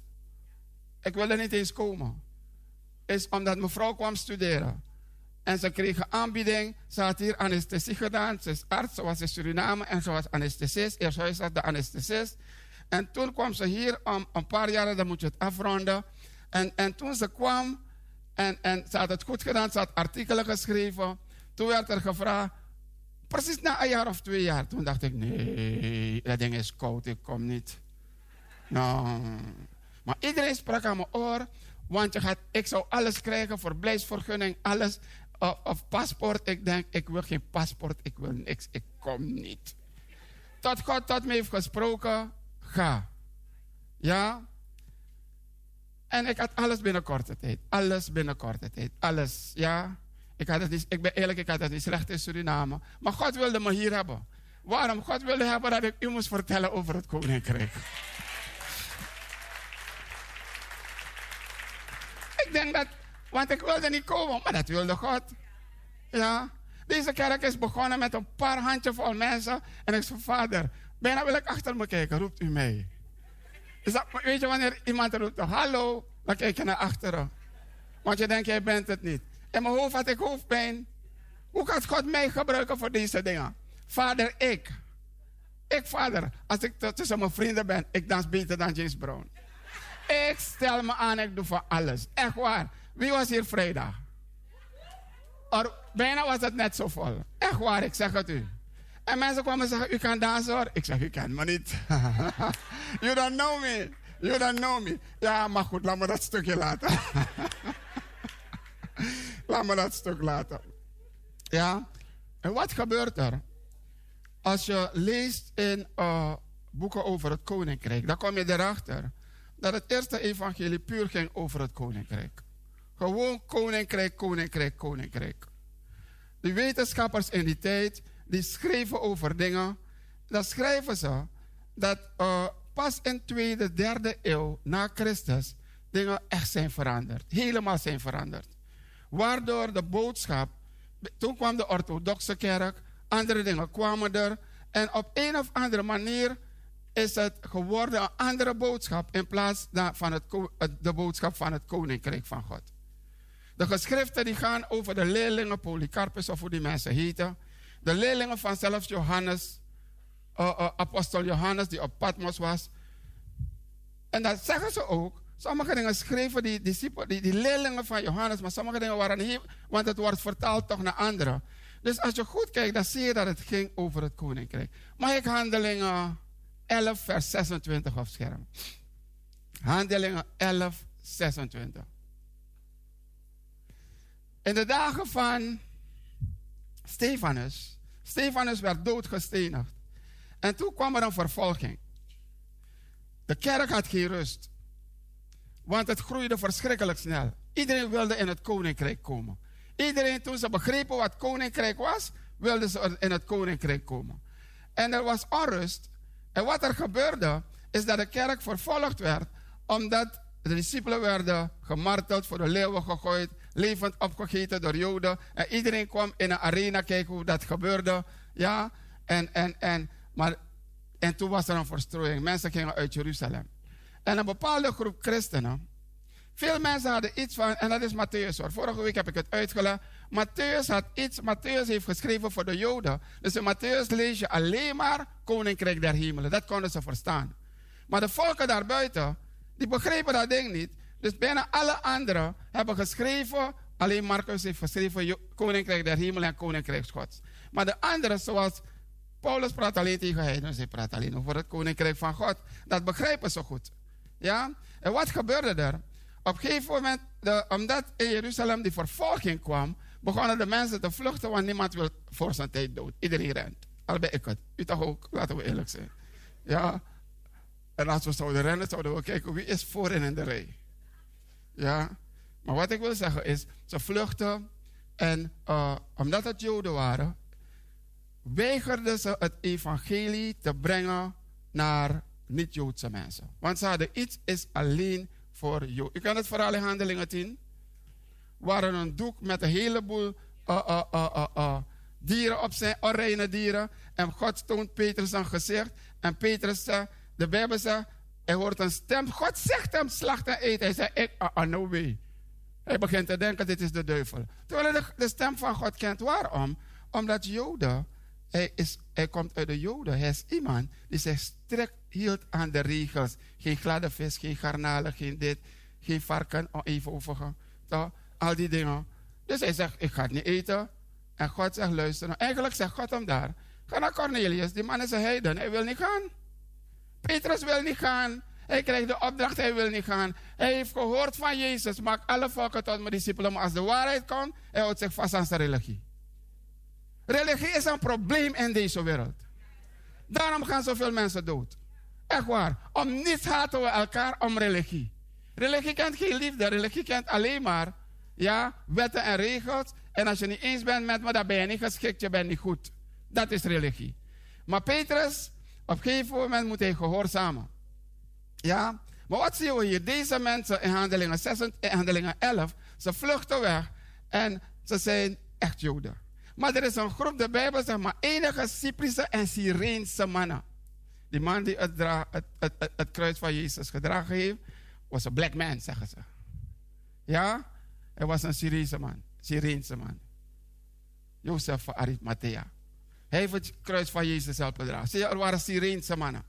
Ik wilde niet eens komen. Is omdat mijn vrouw kwam studeren. En ze kreeg een aanbieding. Ze had hier anesthesie gedaan. Ze is arts, ze was in Suriname en ze was anesthesist. Eerst huis had de anesthesist. En toen kwam ze hier om een paar jaar, dan moet je het afronden. En, en toen ze kwam, en, en ze had het goed gedaan, ze had artikelen geschreven. Toen werd er gevraagd, precies na een jaar of twee jaar. Toen dacht ik, nee, dat ding is koud, ik kom niet. Nou, maar iedereen sprak aan mijn oor. Want je gaat, ik zou alles krijgen, verblijfsvergunning, alles. Of, paspoort. Ik denk, ik wil geen paspoort, ik wil niks, ik kom niet. Tot God tot me heeft gesproken, ga. Ja? En ik had alles binnen korte tijd. Alles binnen korte tijd. Alles, ja? Ik, had het niet, ik ben eerlijk, ik had het niet slecht in Suriname. Maar God wilde me hier hebben. Waarom? God wilde hebben dat ik u moest vertellen over het koninkrijk. Ik denk dat, want ik wilde niet komen, maar dat wilde God. Ja. Deze kerk is begonnen met een paar handjevol mensen. En ik zei, vader, bijna wil ik achter me kijken, roept u mij. Is dat, weet je, wanneer iemand roept, hallo, dan kijk je naar achteren. Want je denkt, jij bent het niet. In mijn hoofd had ik hoofdpijn. Hoe gaat God mij gebruiken voor deze dingen? Vader, ik. Ik, vader, als ik tussen mijn vrienden ben, ik dans beter dan James Brown. Ik stel me aan, ik doe voor alles. Echt waar. Wie was hier vrijdag? Or, bijna was het net zo vol. Echt waar, ik zeg het u. En mensen kwamen zeggen, u kan dansen hoor. Ik zeg, u kent me niet. you don't know me. You don't know me. Ja, maar goed, laat me dat stukje laten. laat me dat stuk laten. Ja. En wat gebeurt er? Als je leest in eh, boeken over het koninkrijk, dan kom je erachter dat het eerste evangelie puur ging over het koninkrijk. Gewoon koninkrijk, koninkrijk, koninkrijk. De wetenschappers in die tijd, die schreven over dingen. dan schrijven ze dat eh, pas in tweede, derde eeuw na Christus dingen echt zijn veranderd. Helemaal zijn veranderd. Waardoor de boodschap, toen kwam de orthodoxe kerk, andere dingen kwamen er. En op een of andere manier is het geworden een andere boodschap in plaats van het- de boodschap van het koninkrijk van God. De geschriften die gaan over de leerlingen, Polycarpus of hoe die mensen heten. De leerlingen van zelfs Johannes, eh, eh, apostel Johannes die op Patmos was. En dat zeggen ze ook. Sommige dingen schreven die, die, die leerlingen van Johannes, maar sommige dingen waren niet, want het wordt vertaald toch naar anderen. Dus als je goed kijkt, dan zie je dat het ging over het koninkrijk. Mag ik handelingen 11, vers 26 op scherm? Handelingen 11, 26. In de dagen van Stefanus, Stefanus werd doodgestenigd. En toen kwam er een vervolging. De kerk had geen rust. Want het groeide verschrikkelijk snel. Iedereen wilde in het koninkrijk komen. Iedereen, toen ze begrepen wat koninkrijk was, wilde ze in het koninkrijk komen. En er was onrust. En wat er gebeurde, is dat de kerk vervolgd werd, omdat de discipelen werden gemarteld, voor de leeuwen gegooid, levend opgegeten door Joden. En iedereen kwam in een arena kijken hoe dat gebeurde. Ja, en, en, en, maar, en toen was er een verstrooiing. Mensen gingen uit Jeruzalem. En een bepaalde groep christenen. Veel mensen hadden iets van, en dat is Matthäus hoor. Vorige week heb ik het uitgelegd. Matthäus had iets, Matthäus heeft geschreven voor de Joden. Dus in Matthäus lees je alleen maar Koninkrijk der Hemelen. Dat konden ze verstaan. Maar de volken daarbuiten, die begrepen dat ding niet. Dus bijna alle anderen hebben geschreven, alleen Marcus heeft geschreven Koninkrijk der Hemelen en Koninkrijk Gods. Maar de anderen, zoals Paulus praat alleen tegen heidenen, hij praat alleen over het Koninkrijk van God. Dat begrijpen ze goed. Ja? En wat gebeurde er? Op een gegeven moment, de, omdat in Jeruzalem die vervolging kwam, begonnen de mensen te vluchten, want niemand wil voor zijn tijd dood. Iedereen rent. Al ben ik het. U toch ook, laten we eerlijk zijn. Ja? En als we zouden rennen, zouden we kijken wie is voorin in de rij. Ja? Maar wat ik wil zeggen is, ze vluchten en eh, omdat het Joden waren, weigerden ze het evangelie te brengen naar niet-Joodse mensen. Want ze hadden iets is alleen voor Joden. U kent het verhaal in Handelingen 10? Waren een doek met een heleboel eh, eh, dieren op zijn, onreine dieren. En God toont Petrus een gezicht. En Petrus zegt, de Bijbel zegt, hij hoort een stem. God zegt hem, slacht en eet. Hij zegt, ik, ah, ah, no way. Hij begint te denken, dit is de duivel. Terwijl hij de, de stem van God kent. Waarom? Omdat Joden, hij, is, hij komt uit de Joden. Hij is iemand die zich strikt hield aan de regels. Geen gladde vis, geen garnalen, geen dit, geen varken, oh, even overgaan. Toch? Al die dingen. Dus hij zegt, ik ga het niet eten. En God zegt, luister. nou, Eigenlijk zegt God hem daar. Ga naar Cornelius, die man is een heiden. Hij wil niet gaan. Petrus wil niet gaan. Hij krijgt de opdracht, hij wil niet gaan. Hij heeft gehoord van Jezus. Maak alle volken tot mijn discipelen. Maar als de waarheid komt, hij houdt zich vast aan zijn religie. Religie is een probleem in deze wereld. Daarom gaan zoveel mensen dood. Echt waar. Om niets haten we elkaar om religie. Religie kent geen liefde. Religie kent alleen maar ja, wetten en regels. En als je niet eens bent met me, dan ben je niet geschikt, je bent niet goed. Dat is religie. Maar Petrus, op een gegeven moment moet hij gehoorzamen. Ja, maar wat zien we hier? Deze mensen in handelingen, 6, in handelingen 11, ze vluchten weg en ze zijn echt Joden. Maar er is een groep, de Bijbel zegt maar enige Cyprische en Syreense mannen. Die man die het, het, het, kruis van Jezus gedragen heeft, was een black man, zeggen ze. Ja, hij was een Syreense man, Syreense man. Jozef van Arimathea. Hij heeft het kruis van Jezus zelf gedragen. Zie er waren Syreense mannen.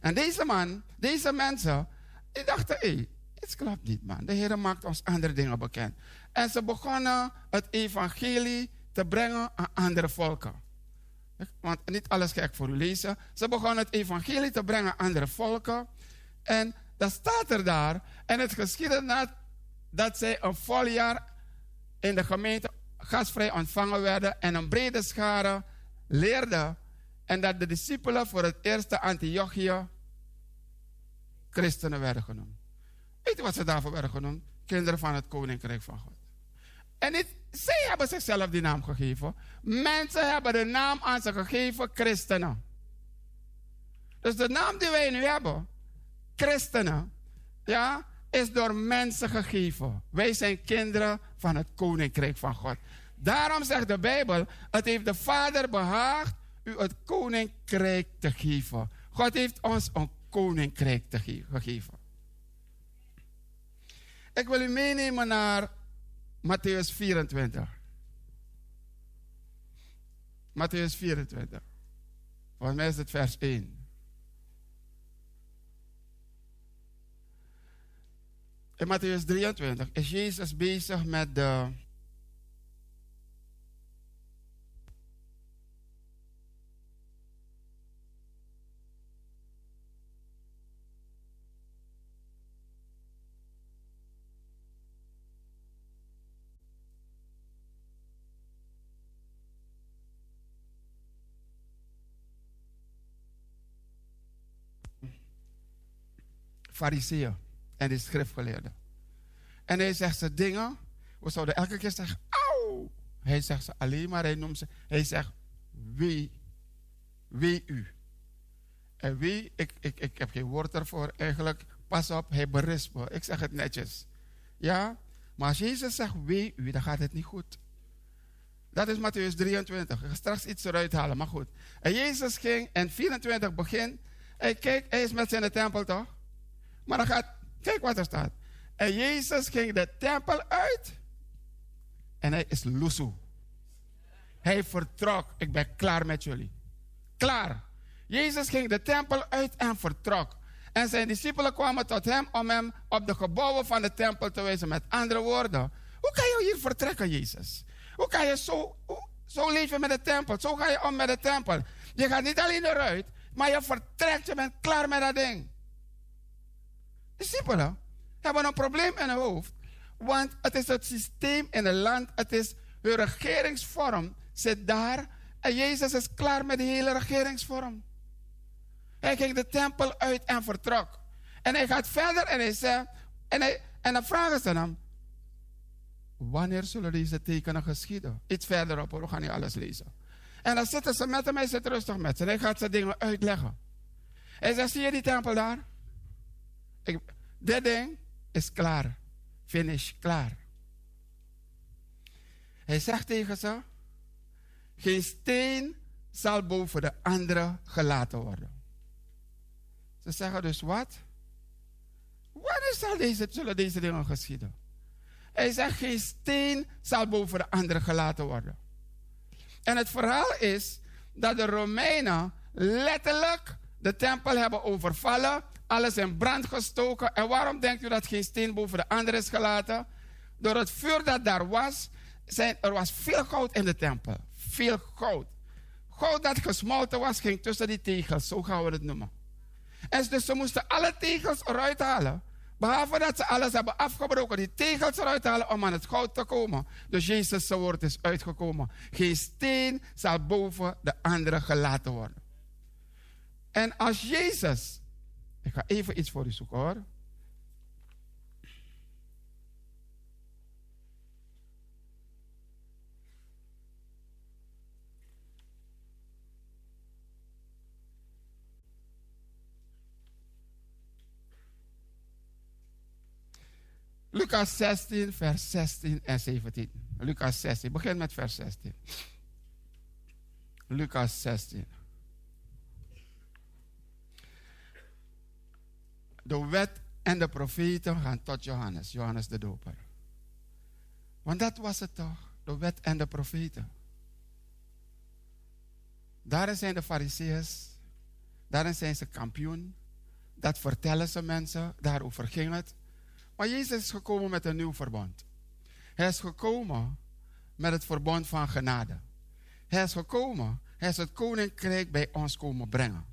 En deze man, deze mensen, die dachten, hé, hey, het klopt niet man. De Heer maakt ons andere dingen bekend. En ze begonnen het evangelie te brengen aan andere volken. Want niet alles ga ik voor u lezen. Ze begonnen het evangelie te brengen aan andere volken. En dat staat er daar. En het geschiedde na dat zij een vol jaar in de gemeente gastvrij ontvangen werden. En een brede schare leerden. En dat de discipelen voor het eerste Antiochië christenen werden genoemd. Weet je wat ze daarvoor werden genoemd? Kinderen van het koninkrijk van God. En niet, zij hebben zichzelf die naam gegeven. Mensen hebben de naam aan ze gegeven, christenen. Dus de naam die wij nu hebben, christenen, ja, is door mensen gegeven. Wij zijn kinderen van het koninkrijk van God. Daarom zegt de Bijbel: het heeft de Vader behaagd u het koninkrijk te geven. God heeft ons een koninkrijk te ge- gegeven. Ik wil u meenemen naar Matthäus 24. Matthäus 24. Volgens mij is het vers 1. In Matthäus 23 is Jezus bezig met de. Fariseeën en de schriftgeleerden. En hij zegt ze dingen, we zouden elke keer zeggen, auw. Hij zegt ze alleen maar, hij noemt ze, hij zegt, wie, wie u. En wie, ik, ik, ik heb geen woord ervoor eigenlijk, pas op, hij berispt me. Ik zeg het netjes. Ja, maar als Jezus zegt, wie u, dan gaat het niet goed. Dat is Matthäus 23. Ik ga straks iets eruit halen, maar goed. En Jezus ging in 24 begin. Hij kijk, hij is met zijn tempel toch? Maar dan gaat, kijk wat er staat. En Jezus ging de tempel uit. En hij is loesoe. Hij vertrok. Ik ben klaar met jullie. Klaar. Jezus ging de tempel uit en vertrok. En zijn discipelen kwamen tot hem om hem op de gebouwen van de tempel te wijzen. Met andere woorden, hoe kan je hier vertrekken, Jezus? Hoe kan je zo, zo leven met de tempel? Zo ga je om met de tempel. Je gaat niet alleen eruit, maar je vertrekt. Je bent klaar met dat ding. Discipelen hebben een probleem in hun hoofd. Want het is het systeem in het land. Het is hun regeringsvorm zit daar. En Jezus is klaar met de hele regeringsvorm. Hij ging de tempel uit en vertrok. En hij gaat verder en hij zegt... En, hij, en dan vragen ze hem... Wanneer zullen deze tekenen geschieden? Iets verderop, we gaan niet alles lezen. En dan zitten ze met hem, hij zit rustig met ze. Hij gaat ze dingen uitleggen. Hij zegt, zie je die tempel daar? Dit ding is klaar. Finish, klaar. Hij zegt tegen ze: Geen steen zal boven de andere gelaten worden. Ze zeggen dus wat? Wanneer zal deze, zullen deze dingen geschieden? Hij zegt: Geen steen zal boven de andere gelaten worden. En het verhaal is dat de Romeinen letterlijk de tempel hebben overvallen, alles in brand gestoken. En waarom denkt u dat geen steen boven de andere is gelaten? Door het vuur dat daar was, zijn, er was veel goud in de tempel. Veel goud. Goud dat gesmolten was, ging tussen die tegels, zo gaan we het noemen. En dus ze moesten alle tegels eruit halen. Behalve dat ze alles hebben afgebroken, die tegels eruit halen om aan het goud te komen. Dus Jezus' woord is uitgekomen. Geen steen zal boven de andere gelaten worden. En als Jezus, ik ga even iets voor u zoeken hoor. Lucas 16, vers 16 en 17. Lucas 16, begin met vers 16. Lucas 16. De wet en de profeten gaan tot Johannes, Johannes de Doper. Want dat was het toch, de wet en de profeten. Daarin zijn de fariseeërs, daarin zijn ze kampioen. Dat vertellen ze mensen, daarover ging het. Maar Jezus is gekomen met een nieuw verbond. Hij is gekomen met het verbond van genade. Hij is gekomen, hij is het koninkrijk bij ons komen brengen.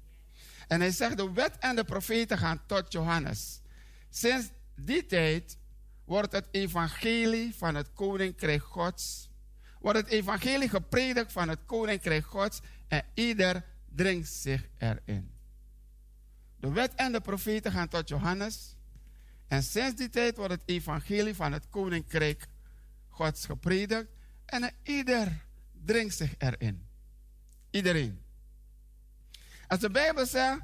En hij zegt, de wet en de profeten gaan tot Johannes. Sinds die tijd wordt het evangelie van het koninkrijk Gods, wordt het evangelie gepredikt van het koninkrijk Gods en ieder dringt zich erin. De wet en de profeten gaan tot Johannes. En sinds die tijd wordt het evangelie van het koninkrijk Gods gepredikt. En ieder dringt zich erin. Iedereen. Als de Bijbel zegt,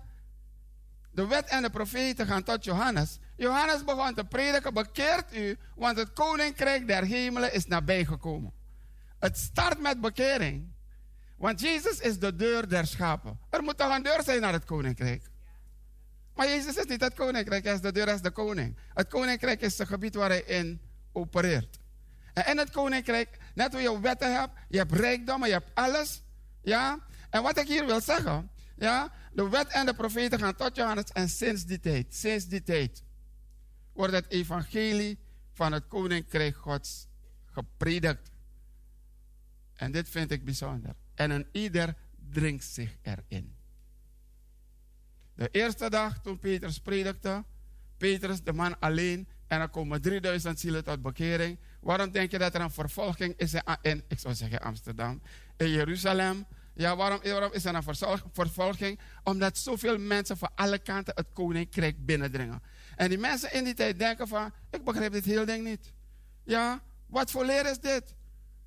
de wet en de profeten gaan tot Johannes. Johannes begon te prediken, bekeert u, want het koninkrijk der hemelen is nabijgekomen. Het start met bekering. Want Jezus is de deur der schapen. Er moet toch een deur zijn naar het koninkrijk. Maar Jezus is niet het koninkrijk, hij is de deur, hij is de koning. Het koninkrijk is het gebied waar hij in opereert. En in het koninkrijk, net hoe je wetten hebt, je hebt rijkdommen, je hebt alles. Ja? En wat ik hier wil zeggen, ja, de wet en de profeten gaan tot Johannes en sinds die tijd, sinds die tijd, wordt het evangelie van het koninkrijk Gods gepredikt. En dit vind ik bijzonder. En een ieder dringt zich erin. De eerste dag toen Petrus predikte, Petrus de man alleen, en er komen 3000 zielen tot bekering. Waarom denk je dat er een vervolging is in, ik zou zeggen Amsterdam, in Jeruzalem? Ja, waarom, waarom is er een vervolging? Omdat zoveel mensen van alle kanten het koninkrijk binnendringen. En die mensen in die tijd denken van, ik begrijp dit hele ding niet. Ja, wat voor leer is dit?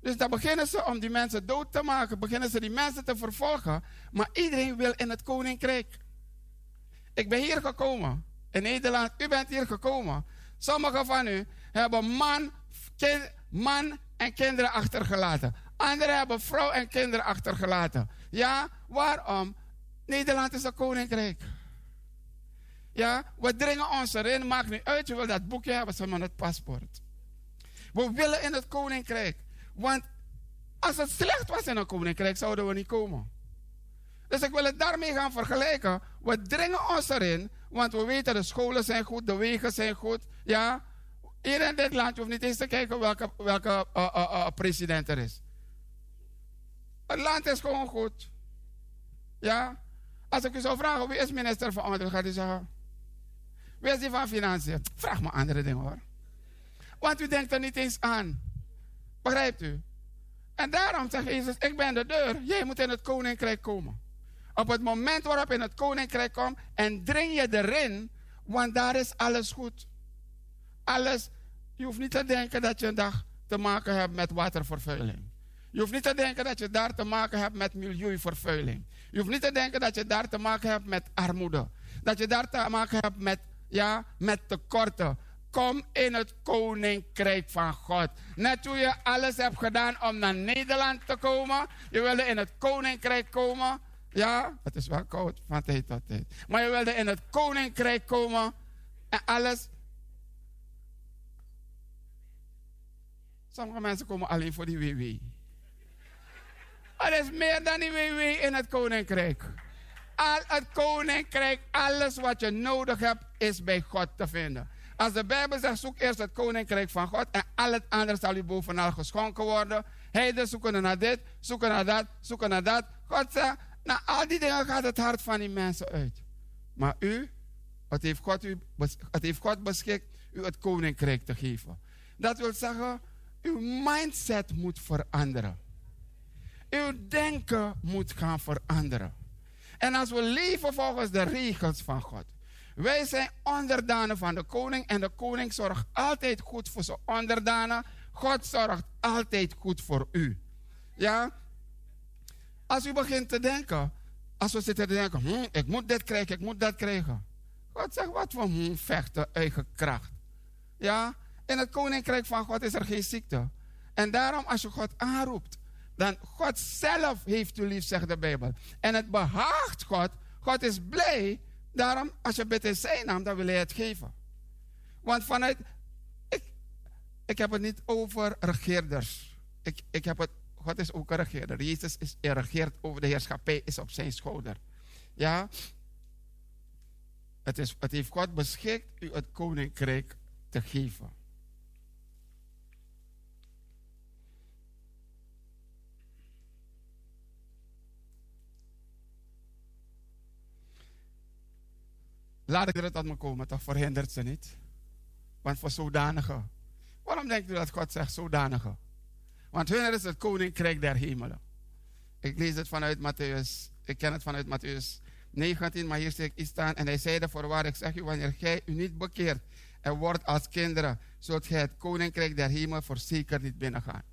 Dus dan beginnen ze om die mensen dood te maken, beginnen ze die mensen te vervolgen. Maar iedereen wil in het koninkrijk. Ik ben hier gekomen, in Nederland, u bent hier gekomen. Sommigen van u hebben man, kind, man en kinderen achtergelaten. Anderen hebben vrouw en kinderen achtergelaten. Ja, waarom? Nederland is een koninkrijk. Ja, we dringen ons erin, maakt niet uit, je wil dat boekje hebben, ze maar het paspoort. We willen in het koninkrijk. Want als het slecht was in een koninkrijk, zouden we niet komen. Dus ik wil het daarmee gaan vergelijken. We dringen ons erin, want we weten de scholen zijn goed, de wegen zijn goed. Ja, hier in dit land, je hoeft niet eens te kijken welke, welke uh, uh, uh, president er is. Het land is gewoon goed. Ja, als ik u zou vragen wie is minister van Onderwijs, gaat u zeggen. Wie is die van Financiën? Vraag me andere dingen hoor. Want u denkt er niet eens aan. Begrijpt u? En daarom zegt Jezus, ik ben de deur. Jij moet in het koninkrijk komen. Op het moment waarop in het koninkrijk komt en dring je erin, want daar is alles goed. Alles. Je hoeft niet te denken dat je een dag te maken hebt met watervervuiling. Je hoeft niet te denken dat je daar te maken hebt met milieuvervuiling. Je hoeft niet te denken dat je daar te maken hebt met armoede. Dat je daar te maken hebt met, ja, met tekorten. Kom in het koninkrijk van God. Net hoe je alles hebt gedaan om naar Nederland te komen. Je wilde in het koninkrijk komen. Ja, het is wel koud van tijd tot tijd. Maar je wilde in het koninkrijk komen. En alles. Sommige mensen komen alleen voor die WW. Er is meer dan die WW in het koninkrijk. Al het koninkrijk, alles wat je nodig hebt, is bij God te vinden. Als de Bijbel zegt, zoek eerst het koninkrijk van God en al het andere zal u bovenal geschonken worden. Heiden zoeken naar dit, zoeken naar dat, zoeken naar dat. God zegt, nou al die dingen gaat het hart van die mensen uit. Maar u, het heeft God, u, het heeft God beschikt u het koninkrijk te geven. Dat wil zeggen, uw mindset moet veranderen. Uw denken moet gaan veranderen. En als we leven volgens de regels van God. Wij zijn onderdanen van de koning en de koning zorgt altijd goed voor zijn onderdanen. God zorgt altijd goed voor u. Ja? Als u begint te denken, als we zitten te denken, hm, ik moet dit krijgen, ik moet dat krijgen. God zegt, wat voor hm, vechten, eigen kracht. Ja? In het koninkrijk van God is er geen ziekte. En daarom, als je God aanroept, dan God zelf heeft u lief, zegt de Bijbel. En het behaagt God. God is blij. Daarom, als je bidt in zijn naam, dan wil hij het geven. Want vanuit. Ik, heb het niet over regeerders. Ik, ik heb het, God is ook een regeerder. Jezus is, regeert over de heerschappij, is op zijn schouder. Ja? Het, is, het heeft God beschikt u het koninkrijk te geven. Laat ik er tot me komen, toch verhindert ze niet. Want voor zodanigen. Waarom denkt u dat God zegt zodanigen? Want hun is het koninkrijk der hemelen. Ik lees het vanuit Matthäus. Ik ken het vanuit Matthäus 19, maar hier zie ik iets staan. En hij zeide voorwaar, ik zeg u, wanneer gij u niet bekeert en wordt als kinderen, zult gij het koninkrijk der hemel voorzeker niet binnengaan.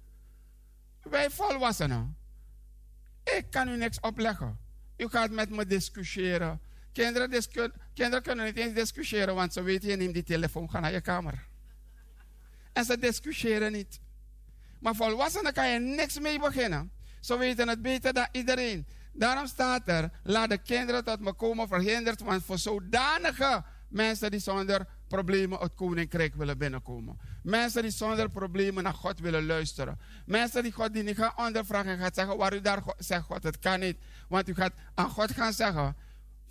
Wij volwassenen, ik kan u niks opleggen. U gaat met me discussiëren. Kinderen, kunnen niet eens discussiëren, want ze weten, je neemt die telefoon, ga naar je kamer. En ze discussiëren niet. Maar volwassenen kan je niks mee beginnen. Ze weten het beter dan iedereen. Daarom staat er, laat de kinderen tot me komen verhinderd, want voor zodanige mensen die zonder problemen het koninkrijk willen binnenkomen. Mensen die zonder problemen naar God willen luisteren. Mensen die God niet gaan ondervragen en gaat zeggen waar u daar zegt God, het kan niet. Want u gaat aan God gaan zeggen,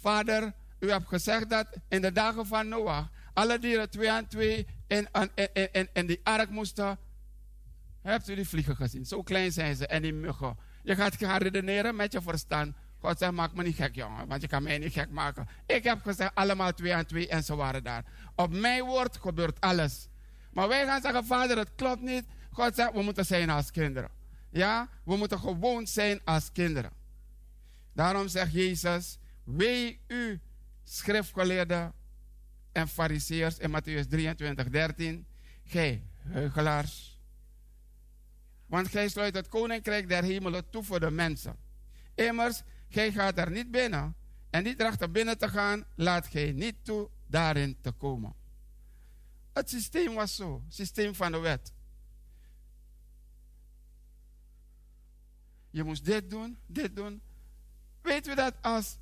Vader, u hebt gezegd dat in de dagen van Noach alle dieren twee aan twee in, in, die ark moesten. Hebt u die vliegen gezien? Zo klein zijn ze en die muggen. Je gaat gaan redeneren met je verstand. God zegt, maak me niet gek, jongen, want je kan mij niet gek maken. Ik heb gezegd, allemaal twee aan twee en ze waren daar. Op mijn woord gebeurt alles. Maar wij gaan zeggen, vader, het klopt niet. God zegt, we moeten zijn als kinderen. Ja, we moeten gewoon zijn als kinderen. Daarom zegt Jezus, wee u, schriftgeleerden en fariseers in Matthäus 23, 13. Gij, heugelaars. Want gij sluit het koninkrijk der hemelen toe voor de mensen. Immers, gij gaat er niet binnen. En niet erachter binnen te gaan, laat gij niet toe daarin te komen. Het systeem was zo, systeem van de wet. Je moest dit doen, dit doen. Weet u dat als.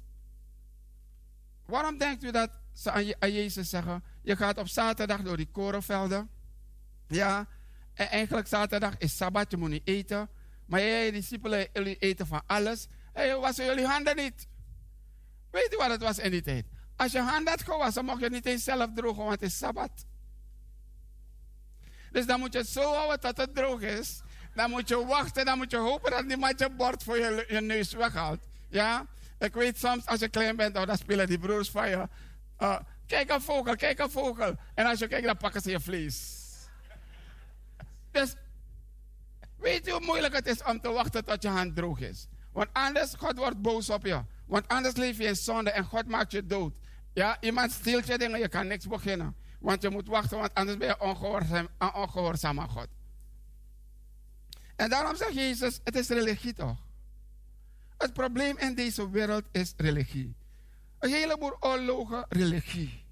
Waarom denkt u dat ze aan, Je- aan Jezus zeggen: Je gaat op zaterdag door die korenvelden. Ja, en eigenlijk zaterdag is sabbat, je moet niet eten. Maar jij, discipelen, jullie eten van alles. En je wassen jullie handen niet. Weet u wat het was in die tijd? Als je handen had gewassen, mocht je niet eens zelf drogen, want het is sabbat. Dus dan moet je zo houden tot het droog is. Dan moet je wachten, dan moet je hopen dat niemand je bord voor je, je neus weghaalt. Ja? Ik weet soms, als je klein bent, oh, dan spelen die broers van je. uh, kijk een vogel, kijk een vogel. En als je kijkt, dan pakken ze je vlees. Dus, weet u hoe moeilijk het is om te wachten tot je hand droog is? Want anders, God wordt boos op je. Want anders leef je in zonde en God maakt je dood. Ja, iemand steelt je dingen, je kan niks beginnen. Want je moet wachten, want anders ben je ongehoorzaam, ongehoorzaam aan God. En daarom zegt Jezus, het is religie toch? Het probleem in deze wereld is religie. Een heleboel oorlogen, religie.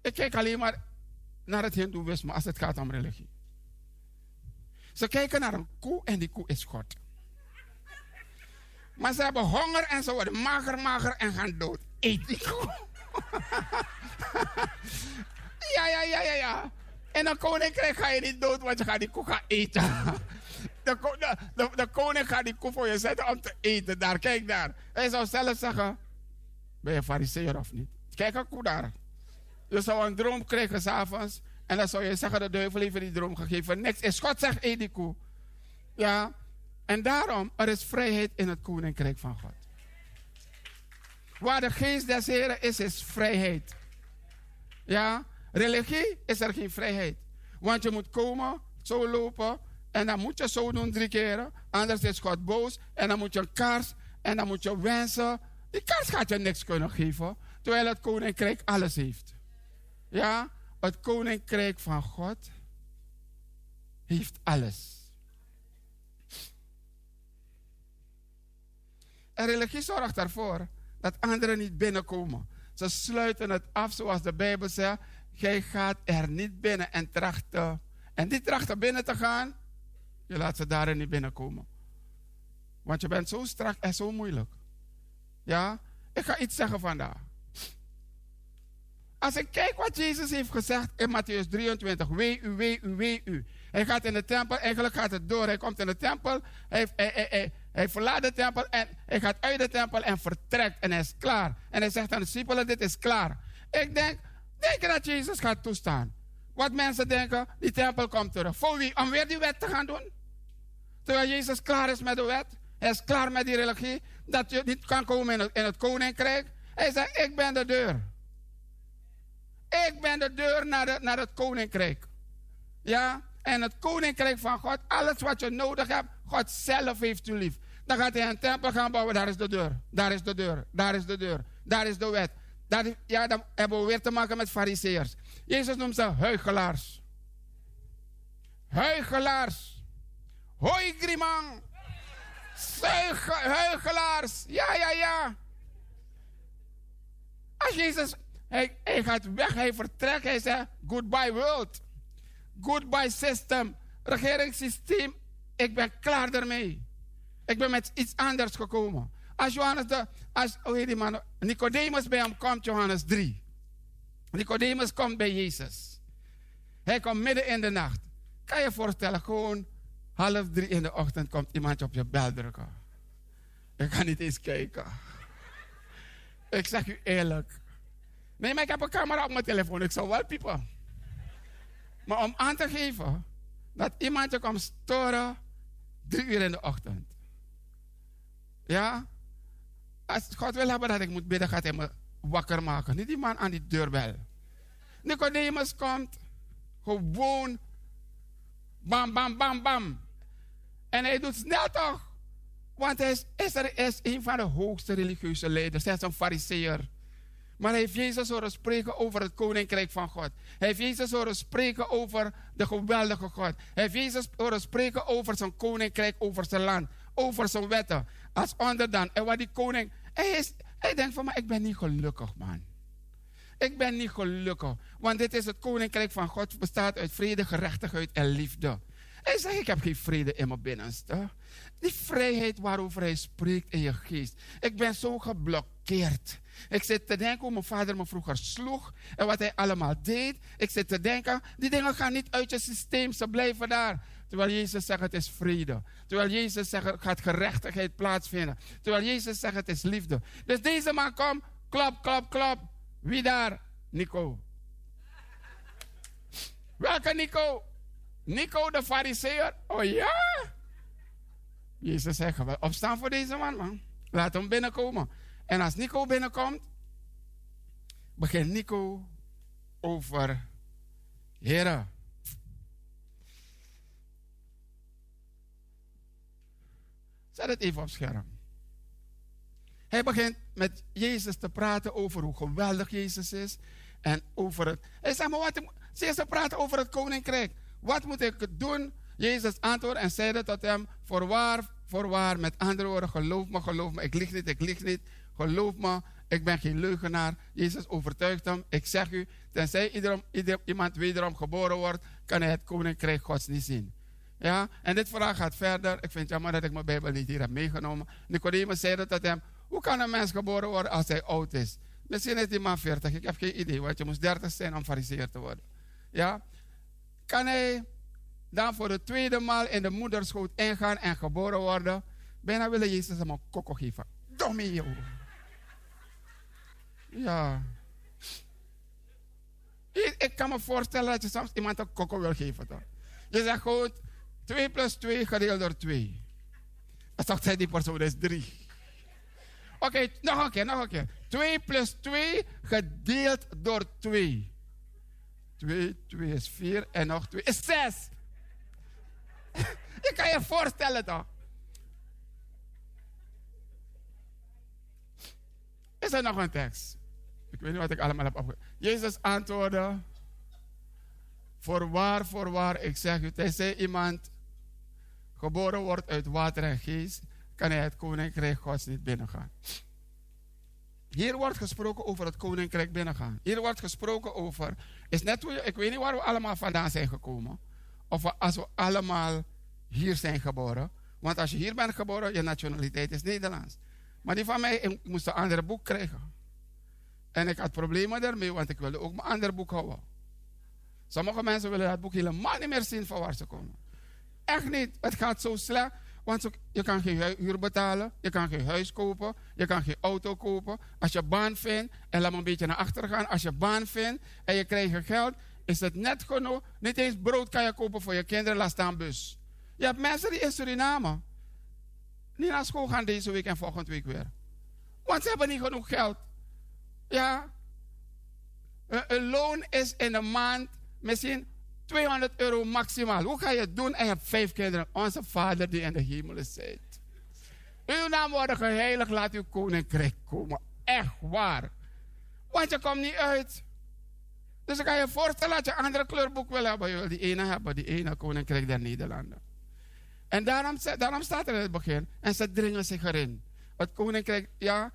Ik kijk alleen maar naar het hindoeïsme als het gaat om religie. Ze kijken naar een koe en die koe is God. Maar ze hebben honger en ze worden mager, mager en gaan dood. Eet die koe. ja, ja, ja, ja, ja. In een koninkrijk ga je niet dood, want je gaat die koe gaan eten. De, ko- de, de, de koning gaat die koe voor je zetten om te eten. Daar, kijk daar. Hij zou zelf zeggen, ben je fariseer of niet? Kijk een koe daar. Je zou een droom krijgen s'avonds. En dan zou je zeggen, de duivel heeft die droom gegeven. Niks is God zegt, eet die koe. Ja. En daarom, er is vrijheid in het koninkrijk van God. Waar de geest des Heren is, is vrijheid. Ja. Religie is er geen vrijheid. Want je moet komen, zo lopen. En dan moet je zo doen drie keren. Anders is God boos. En dan moet je een kaars. En dan moet je wensen. Die kaars gaat je niks kunnen geven. Terwijl het koninkrijk alles heeft. Ja, het koninkrijk van God heeft alles. En religie zorgt ervoor dat anderen niet binnenkomen. Ze sluiten het af zoals de Bijbel zegt. Jij gaat er niet binnen en trachten. En die trachten binnen te gaan, je laat ze daarin niet binnenkomen. Want je bent zo strak en zo moeilijk. Ja, ik ga iets zeggen vandaag. Als ik kijk wat Jezus heeft gezegd in Matthäus 23, wee u, wee u, wee u. Hij gaat in de tempel, eigenlijk gaat het door. Hij komt in de tempel, hij, hij, hij, hij, verlaat de tempel en hij gaat uit de tempel en vertrekt en hij is klaar. En hij zegt aan de discipelen, dit is klaar. Ik denk, denk dat Jezus gaat toestaan? Wat mensen denken, die tempel komt terug. Voor wie? Om weer die wet te gaan doen? Terwijl Jezus klaar is met de wet. Hij is klaar met die religie. Dat je niet kan komen in het, in het koninkrijk. Hij zegt, ik ben de deur. Ik ben de deur naar, naar het koninkrijk. Ja? En het koninkrijk van God, alles wat je nodig hebt, God zelf heeft u lief. Dan gaat hij een tempel gaan bouwen, daar is de deur. Daar is de deur. Daar is de deur. Daar is de wet. Ja, dan hebben we weer te maken met fariseërs. Jezus noemt ze huigelaars. Huigelaars. Hoi, Grimang. Huigelaars. Ja, ja, ja. Als Jezus, hij, hij gaat weg, hij vertrekt, hij zegt, goodbye world. Goodbye system. Regeringssysteem, ik ben klaar ermee. Ik ben met iets anders gekomen. Als Johannes de, als, hoe heet die man, Nicodemus bij hem komt, Johannes 3. Nicodemus komt bij Jezus. Hij komt midden in de nacht. Kan je je voorstellen, gewoon half drie in de ochtend komt iemand op je bel drukken. Ik kan niet eens kijken. Ik zeg u eerlijk. Nee, maar ik heb een camera op mijn telefoon. Ik zou wel piepen. Maar om aan te geven dat iemand je komt storen drie uur in de ochtend. Ja? Als God wil hebben dat ik moet bidden, gaat hij me wakker maken. Niet die man aan die deurbel. Nicodemus komt gewoon bam, bam, bam, bam. En hij doet snel toch? Want hij is, is, is een van de hoogste religieuze leiders. Hij is een fariseer. Maar hij heeft Jezus horen spreken over het koninkrijk van God. Hij heeft Jezus horen spreken over de geweldige God. Hij heeft Jezus horen spreken over zijn koninkrijk, over zijn land, over zijn wetten. Als onderdan. En wat die koning. Hij, denkt van, maar ik ben niet gelukkig, man. Ik ben niet gelukkig. Want dit is het koninkrijk van God. bestaat uit vrede, gerechtigheid en liefde. Hij zegt, ik heb geen vrede in mijn binnenste. Die vrijheid waarover hij spreekt in je geest. Ik ben zo geblokkeerd. Ik zit te denken hoe mijn vader me vroeger sloeg en wat hij allemaal deed. Ik zit te denken, die dingen gaan niet uit je systeem, ze blijven daar. Terwijl Jezus zegt het is vrede. Terwijl Jezus zegt er gaat gerechtigheid plaatsvinden. Terwijl Jezus zegt het is liefde. Dus deze man komt, klap, klap, klap. Wie daar? Nico. Welke Nico? Nico de fariseer? Oh ja? Jezus zegt, "Wel, opstaan voor deze man, man. Laat hem binnenkomen. En als Nico binnenkomt, begint Nico over Heren. Zet het even op scherm. Hij begint met Jezus te praten over hoe geweldig Jezus is. En over het. Hij zegt, maar wat. Ze praten over het koninkrijk. Wat moet ik doen? Jezus antwoordde en zeide tot hem: Voorwaar, voorwaar. Met andere woorden, geloof me, geloof me. Ik lieg niet, ik lieg niet. Geloof me, ik ben geen leugenaar. Jezus overtuigt hem. Ik zeg u, tenzij iedereen, ieder, iemand wederom geboren wordt, kan hij het koninkrijk Gods niet zien. Ja, en dit verhaal gaat verder. Ik vind het jammer dat ik mijn Bijbel niet hier heb meegenomen. Nicodemus zei dat tot hem: Hoe kan een mens geboren worden als hij oud is? Misschien is die man 40, ik heb geen idee, want je moest 30 zijn om fariseer te worden. Ja, kan hij dan voor de tweede maal in de moederschoot ingaan en geboren worden? Bijna willen Jezus hem een kokko geven. Domme joh. Ja. Ik, kan me voorstellen dat je soms iemand een kokko wil geven. Toch? Je zegt gewoon 2 plus 2 gedeeld door 2. Dan zegt hij die persoon is 3. Oké, nog een keer, nog een keer. 2 plus 2 gedeeld door 2. 2, 2 is 4 en nog 2 is 6. je kan je voorstellen toch? Is er nog een tekst? Ik weet niet wat ik allemaal heb opgeschreven. Jezus antwoordde: Voorwaar, voorwaar, ik zeg u, tenzij iemand geboren wordt uit water en geest, kan hij het koninkrijk Gods niet binnengaan. Hier wordt gesproken over het koninkrijk binnengaan. Hier wordt gesproken over. Is net ik weet niet waar we allemaal vandaan zijn gekomen. Of als we allemaal hier zijn geboren. Want als je hier bent geboren, je nationaliteit is Nederlands. Maar die van mij, ik moest een ander boek krijgen. En ik had problemen daarmee, want ik wilde ook mijn ander boek houden. Sommige mensen willen dat boek helemaal niet meer zien van waar ze komen. Echt niet. Het gaat zo slecht. Want je kan geen hu- huur betalen. Je kan geen huis kopen. Je kan geen auto kopen. Als je baan vindt, en laat me een beetje naar achter gaan. Als je baan vindt en je krijgt geld, is het net genoeg. Niet eens brood kan je kopen voor je kinderen, laat staan bus. Je hebt mensen die in Suriname niet naar school gaan deze week en volgende week weer. Want ze hebben niet genoeg geld. Ja. Een, een loon is in een maand misschien 200 euro maximaal. Hoe ga je het doen? En je hebt vijf kinderen. Onze Vader die in de hemel zit. Uw naam worden geheiligd, laat uw koninkrijk komen. Echt waar. Want je komt niet uit. Dus ik kan je voorstellen dat je een andere kleurboek wil hebben. Je wil die ene hebben, die ene koninkrijk der Nederlanden. En daarom, sta- daarom staat er in het begin. En ze dringen zich erin. Het koninkrijk, ja,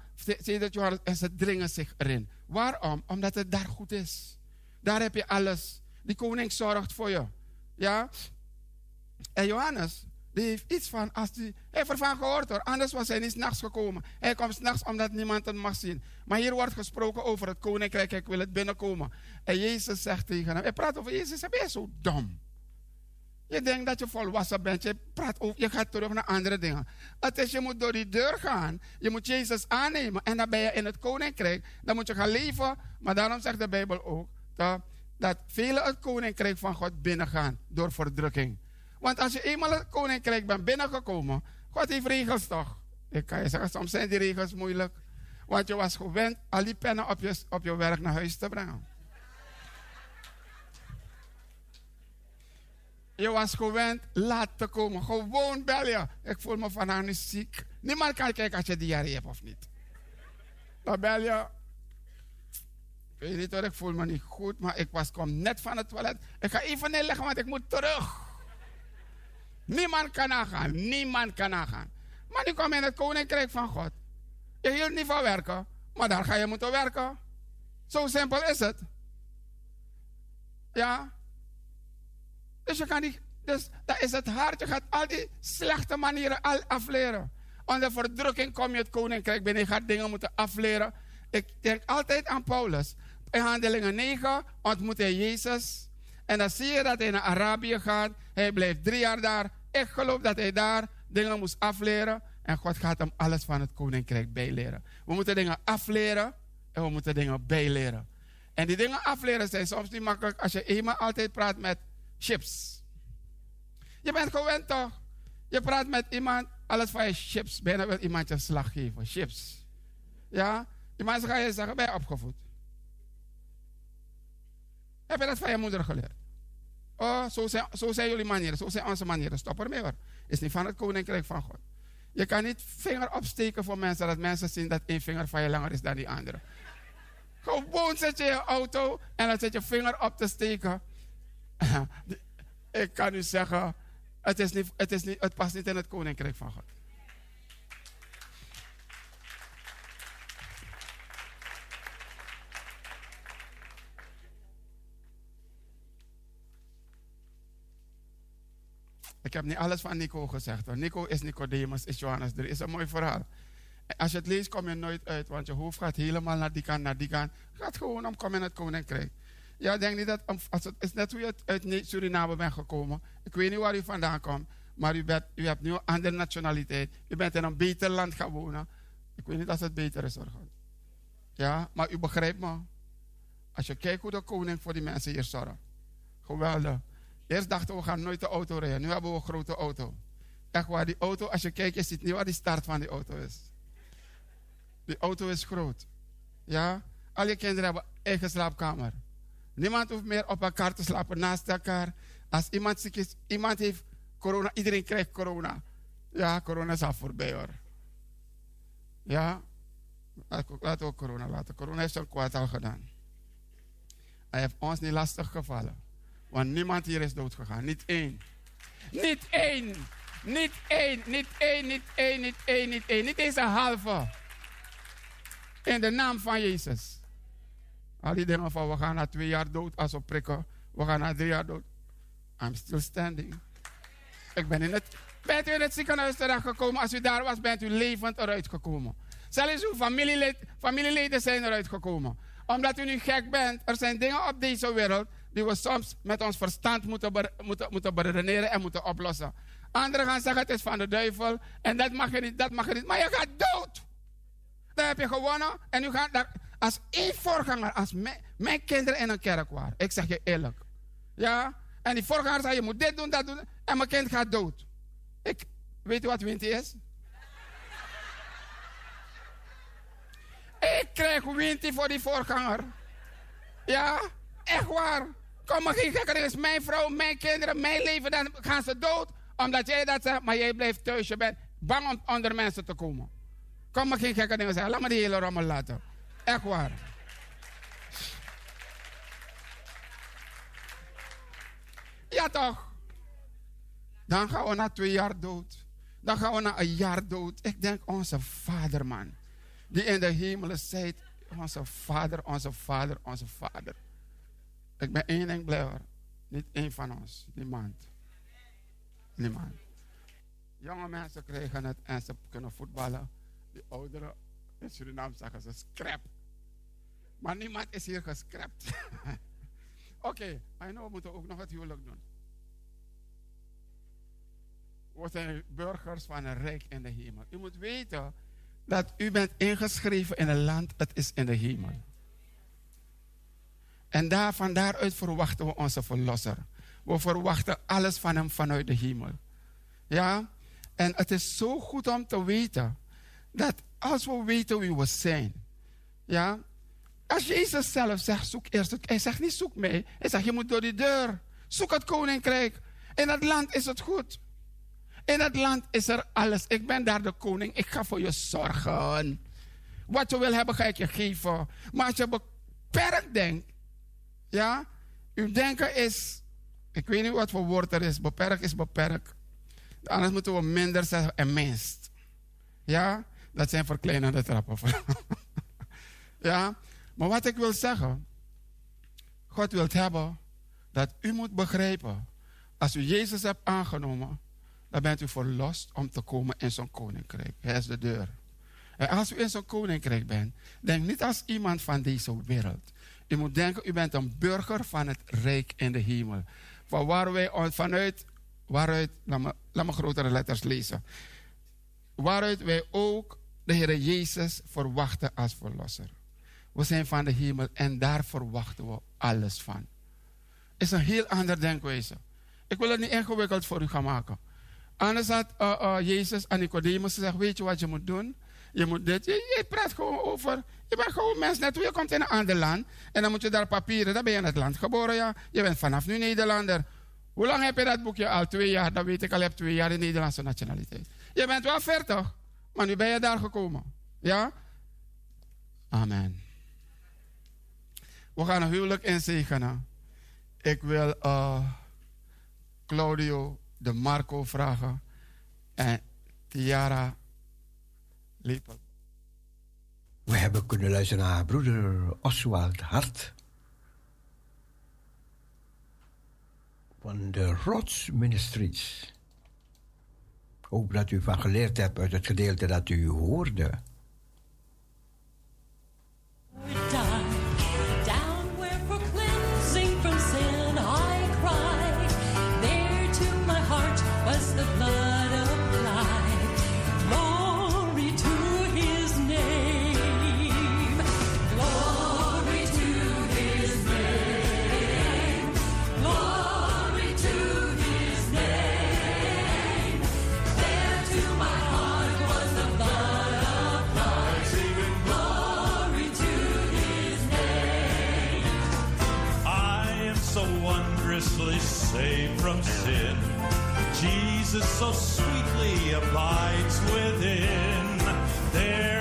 dat Johannes, en ze dringen zich erin. Waarom? Omdat het daar goed is. Daar heb je alles. Die koning zorgt voor je. Ja? En Johannes, die heeft iets van, als die, hij heeft ervan gehoord hoor, anders was hij niet s'nachts gekomen. Hij komt s'nachts omdat niemand het mag zien. Maar hier wordt gesproken over het koninkrijk, ik wil het binnenkomen. En Jezus zegt tegen hem, hij praat over Jezus, ben je zo dom? Je denkt dat je volwassen bent, je, praat over, je gaat terug naar andere dingen. Het is, je moet door die deur gaan, je moet Jezus aannemen en dan ben je in het koninkrijk. Dan moet je gaan leven, maar daarom zegt de Bijbel ook dat, dat velen het koninkrijk van God binnengaan door verdrukking. Want als je eenmaal het koninkrijk bent binnengekomen, God heeft regels toch? Ik kan je zeggen, soms zijn die regels moeilijk. Want je was gewend al die pennen op je, op je werk naar huis te brengen. Je was gewend laat te komen. Gewoon bel je. Ik voel me vandaag niet ziek. Niemand kan kijken als je diarree hebt of niet. Dan bel je. Ik weet niet hoor, ik voel me niet goed, maar ik was, kom net van het toilet. Ik ga even neerleggen, want ik moet terug. Niemand kan nagaan. Niemand kan nagaan. Maar nu kom je in het koninkrijk van God. Je hield niet van werken, maar daar ga je moeten werken. Zo simpel is het. Ja. Dus je kan niet. Dus dat is het hart. Je gaat al die slechte manieren al afleren. Onder verdrukking kom je het koninkrijk binnen. Je gaat dingen moeten afleren. Ik denk altijd aan Paulus. In Handelingen 9 ontmoet hij Jezus. En dan zie je dat hij naar Arabië gaat. Hij blijft drie jaar daar. Ik geloof dat hij daar dingen moest afleren. En God gaat hem alles van het koninkrijk bijleren. We moeten dingen afleren en we moeten dingen bijleren. En die dingen afleren zijn soms niet makkelijk als je eenmaal altijd praat met chips. Je bent gewend toch? Je praat met iemand, alles van je chips. Bijna wil iemand je slag geven. Chips. Ja? Iemand gaat je zeggen, ben je opgevoed? Heb je dat van je moeder geleerd? Oh, zo zijn, zo zijn jullie manieren, zo zijn onze manieren. Stop ermee hoor. Is niet van het koninkrijk van God. Je kan niet vinger opsteken voor mensen, dat mensen zien dat één vinger van je langer is dan die andere. Gewoon zet je je auto en dan zet je vinger op te steken. Ik kan u zeggen, het, is niet, het, is niet, het past niet in het koninkrijk van God. Ik heb niet alles van Nico gezegd. Nico is Nicodemus, is Johannes. Er is een mooi verhaal. Als je het leest, kom je nooit uit, want je hoofd gaat helemaal naar die kant, naar die kant. Gaat gewoon om, kom in het koninkrijk. Ja, denk niet dat, als het is net hoe je uit Suriname bent gekomen. Ik weet niet waar u vandaan komt, maar u, bent, u hebt nu een andere nationaliteit. U bent in een beter land gaan wonen. Ik weet niet of het beter is. Ja, maar u begrijpt me. Als je kijkt hoe de koning voor die mensen hier zorgt. Geweldig. Eerst dachten we, gaan nooit de auto rijden. Nu hebben we een grote auto. Echt waar, die auto, als je kijkt, je ziet niet waar die start van die auto is. Die auto is groot. Ja? Al je kinderen hebben eigen slaapkamer. Niemand hoeft meer op elkaar te slapen naast elkaar. Als iemand ziek is, iemand heeft corona, iedereen krijgt corona. Ja, corona is al voorbij hoor. Ja? Laten we corona laten. Corona heeft zo'n kwaad al gedaan. Hij heeft ons niet lastig gevallen. Want niemand hier is doodgegaan. Niet één. Niet één. Niet één. Niet één. Niet één. Niet één. Niet één. Niet eens een halve. In de naam van Jezus. Al die dingen van we gaan na twee jaar dood als we prikken. We gaan na drie jaar dood. I'm still standing. Ik ben in het. Bent u in het ziekenhuis terechtgekomen? Als u daar was, bent u levend eruit gekomen. Zelfs uw familieleden zijn eruit gekomen. Omdat u nu gek bent. Er zijn dingen op deze wereld die we soms met ons verstand moeten, moeten, moeten beredeneren en moeten oplossen. Anderen gaan zeggen het is van de duivel en dat mag je niet, dat mag je niet. Maar je gaat dood. Dan heb je gewonnen en u gaat als één voorganger, als mijn, kinderen in een kerk waren. Ik zeg je eerlijk. Ja? En die voorganger zei je moet dit doen, dat doen en mijn kind gaat dood. Ik, weet u wat winter is? Ik krijg winter voor die voorganger. Ja, echt waar. Kom maar geen gekker, is mijn vrouw, mijn kinderen, mijn leven, dan gaan ze dood. Omdat jij dat zegt, maar jij blijft thuis. Je bent bang om onder mensen te komen. Kom maar geen gekke dingen zeggen. Laat me die hele rommel laten. Echt waar. Ja toch? Dan gaan we naar twee jaar dood. Dan gaan we naar een jaar dood. Ik denk onze vader, man. Die in de hemelen zijt. Onze vader, onze vader, onze vader. Ik ben één ding blij hoor. Niet één van ons. Niemand. Niemand. Jonge mensen krijgen het en ze kunnen voetballen. Die ouderen in Suriname zeggen ze scrap. Maar niemand is hier gescrapt. Oké, maar nou, we moeten ook nog het huwelijk doen. We zijn burgers van een rijk in de hemel. U moet weten dat u bent ingeschreven in een land, het is in de hemel. En daar, van daaruit verwachten we onze verlosser. We verwachten alles van hem vanuit de hemel. Ja? En het is zo goed om te weten dat als we weten wie we zijn, ja, als Jezus zelf zegt, zoek eerst hij zegt niet zoek mij, hij zegt je moet door die deur, zoek het koninkrijk. In het land is het goed. In het land is er alles. Ik ben daar de koning, ik ga voor je zorgen. Wat je wil hebben, ga ik je geven. Maar als je beperkt denkt, ja, uw denken is, ik weet niet wat voor woord er is, beperkt is beperkt. Anders moeten we minder zeggen en minst. Ja, dat zijn verkleinende trappen. ja, maar wat ik wil zeggen, God wil hebben dat u moet begrijpen, als u Jezus hebt aangenomen, dan bent u verlost om te komen in zo'n koninkrijk. Hij is de deur. En als u in zo'n koninkrijk bent, denk niet als iemand van deze wereld. U moet denken, u bent een burger van het rijk in de hemel. Van waar wij vanuit, waaruit, laat me, laat me grotere letters lezen. Waaruit wij ook de Heer Jezus verwachten als verlosser. We zijn van de hemel en daar verwachten we alles van. is een heel ander denkwijze. Ik wil het niet ingewikkeld voor u gaan maken. Anders had uh, uh, Jezus aan Nicodemus gezegd, weet je wat je moet doen? Je moet dit, je, je praat gewoon over. Je bent gewoon mens net je komt in een ander land. En dan moet je daar papieren, dan ben je in het land geboren, ja. Je bent vanaf nu Nederlander. Hoe lang heb je dat boekje al? Twee jaar, dat weet ik al, je hebt twee jaar in Nederlandse nationaliteit. Je bent wel ver toch? Maar nu ben je daar gekomen. Ja? Amen. We gaan een huwelijk inzegenen. Ik wil uh, Claudio de Marco vragen. En Tiara We hebben kunnen luisteren naar broeder Oswald Hart. Van de Rots Ministries. Hoop dat u van geleerd hebt uit het gedeelte dat u hoorde. Jesus so sweetly abides within. There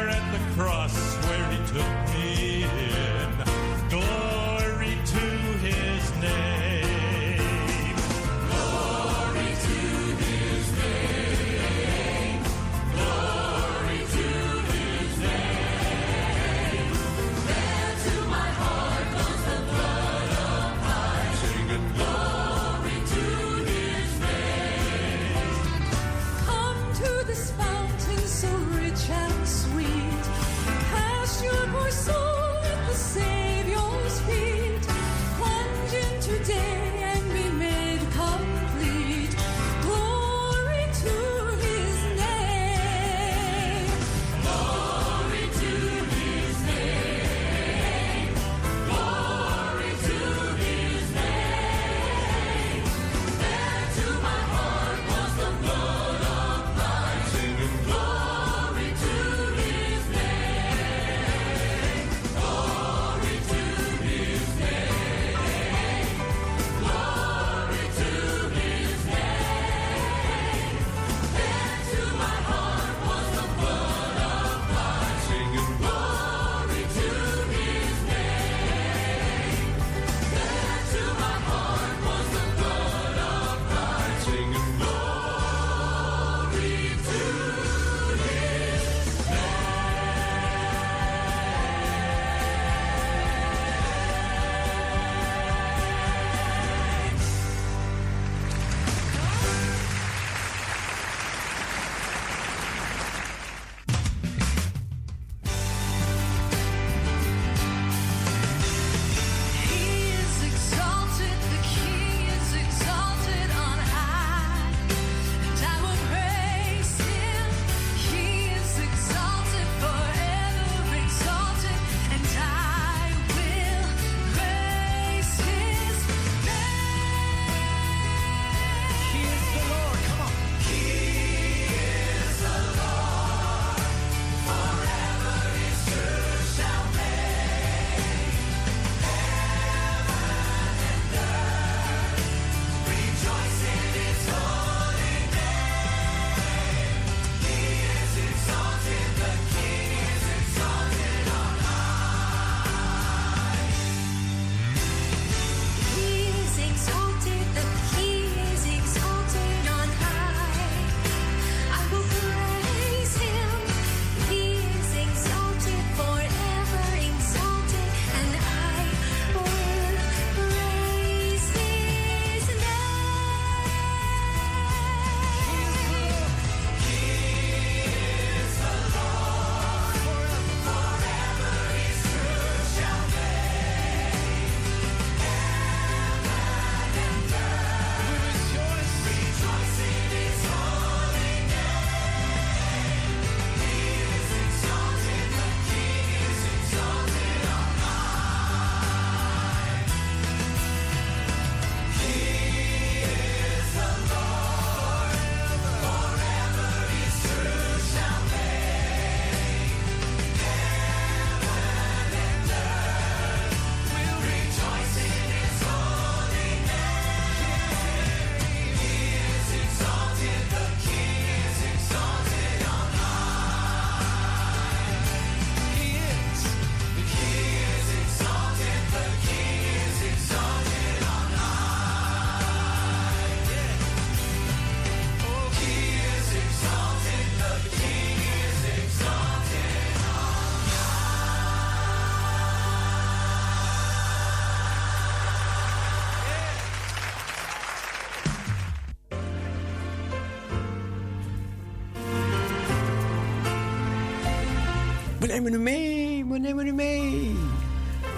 Neem u mee, maar neem me nu mee.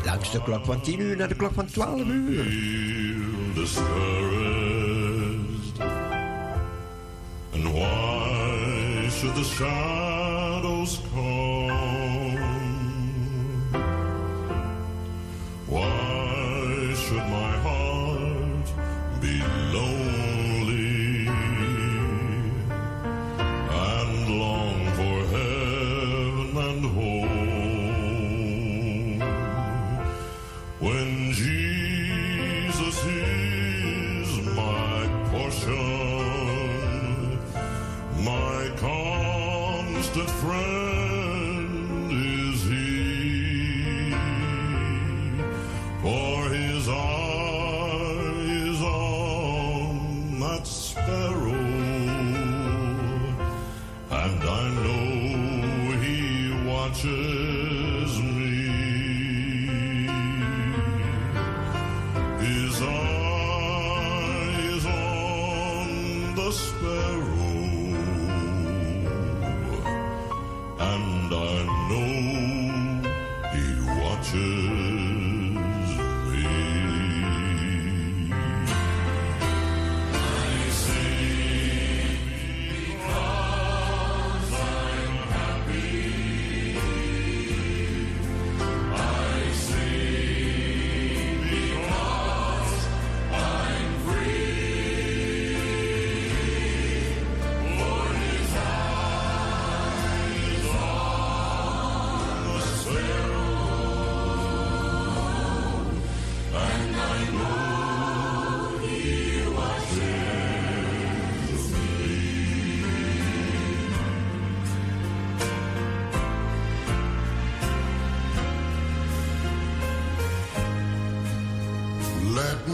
Langs de klok van 10 uur naar de klok van 12 uur. And why should the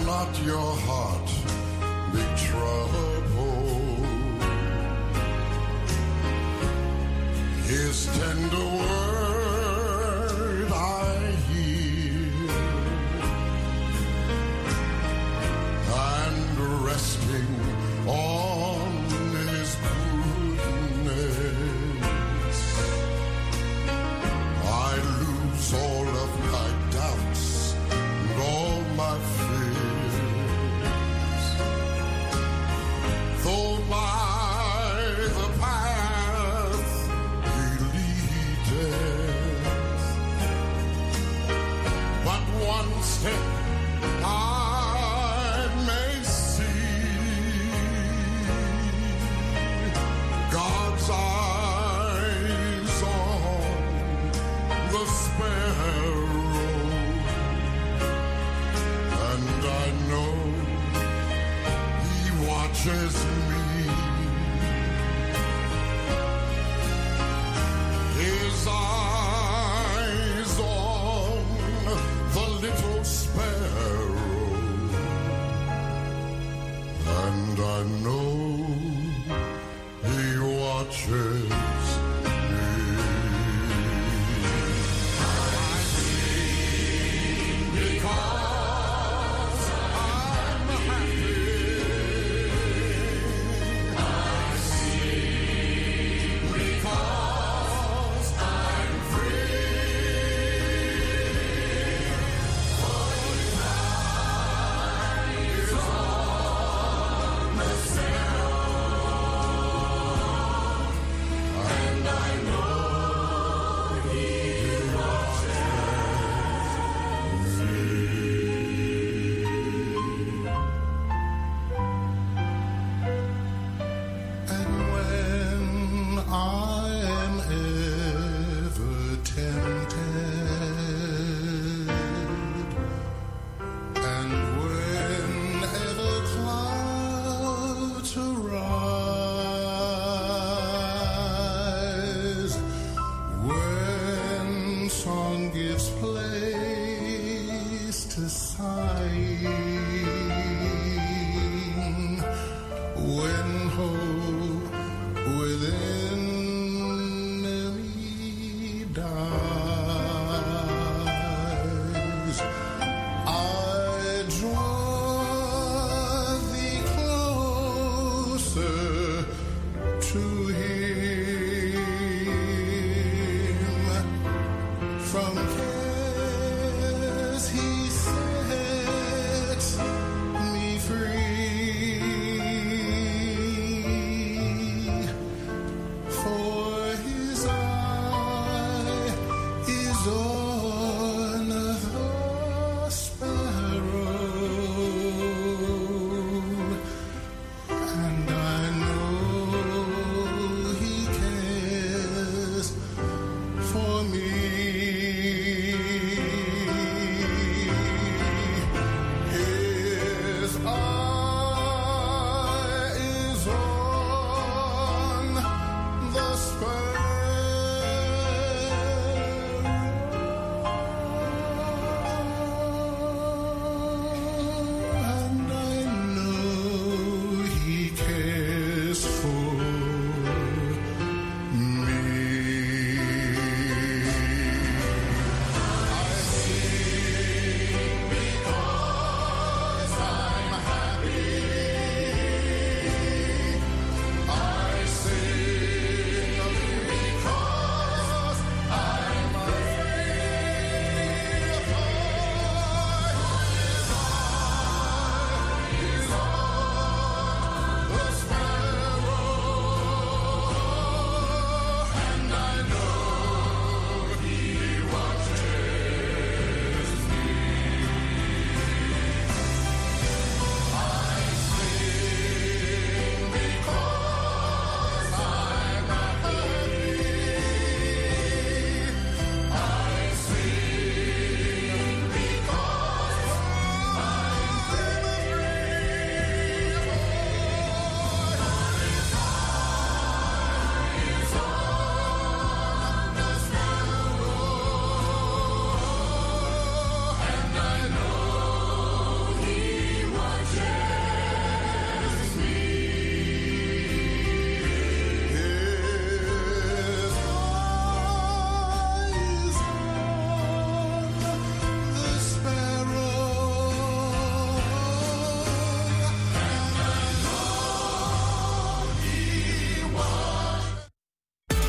not your heart big trouble. His tender words.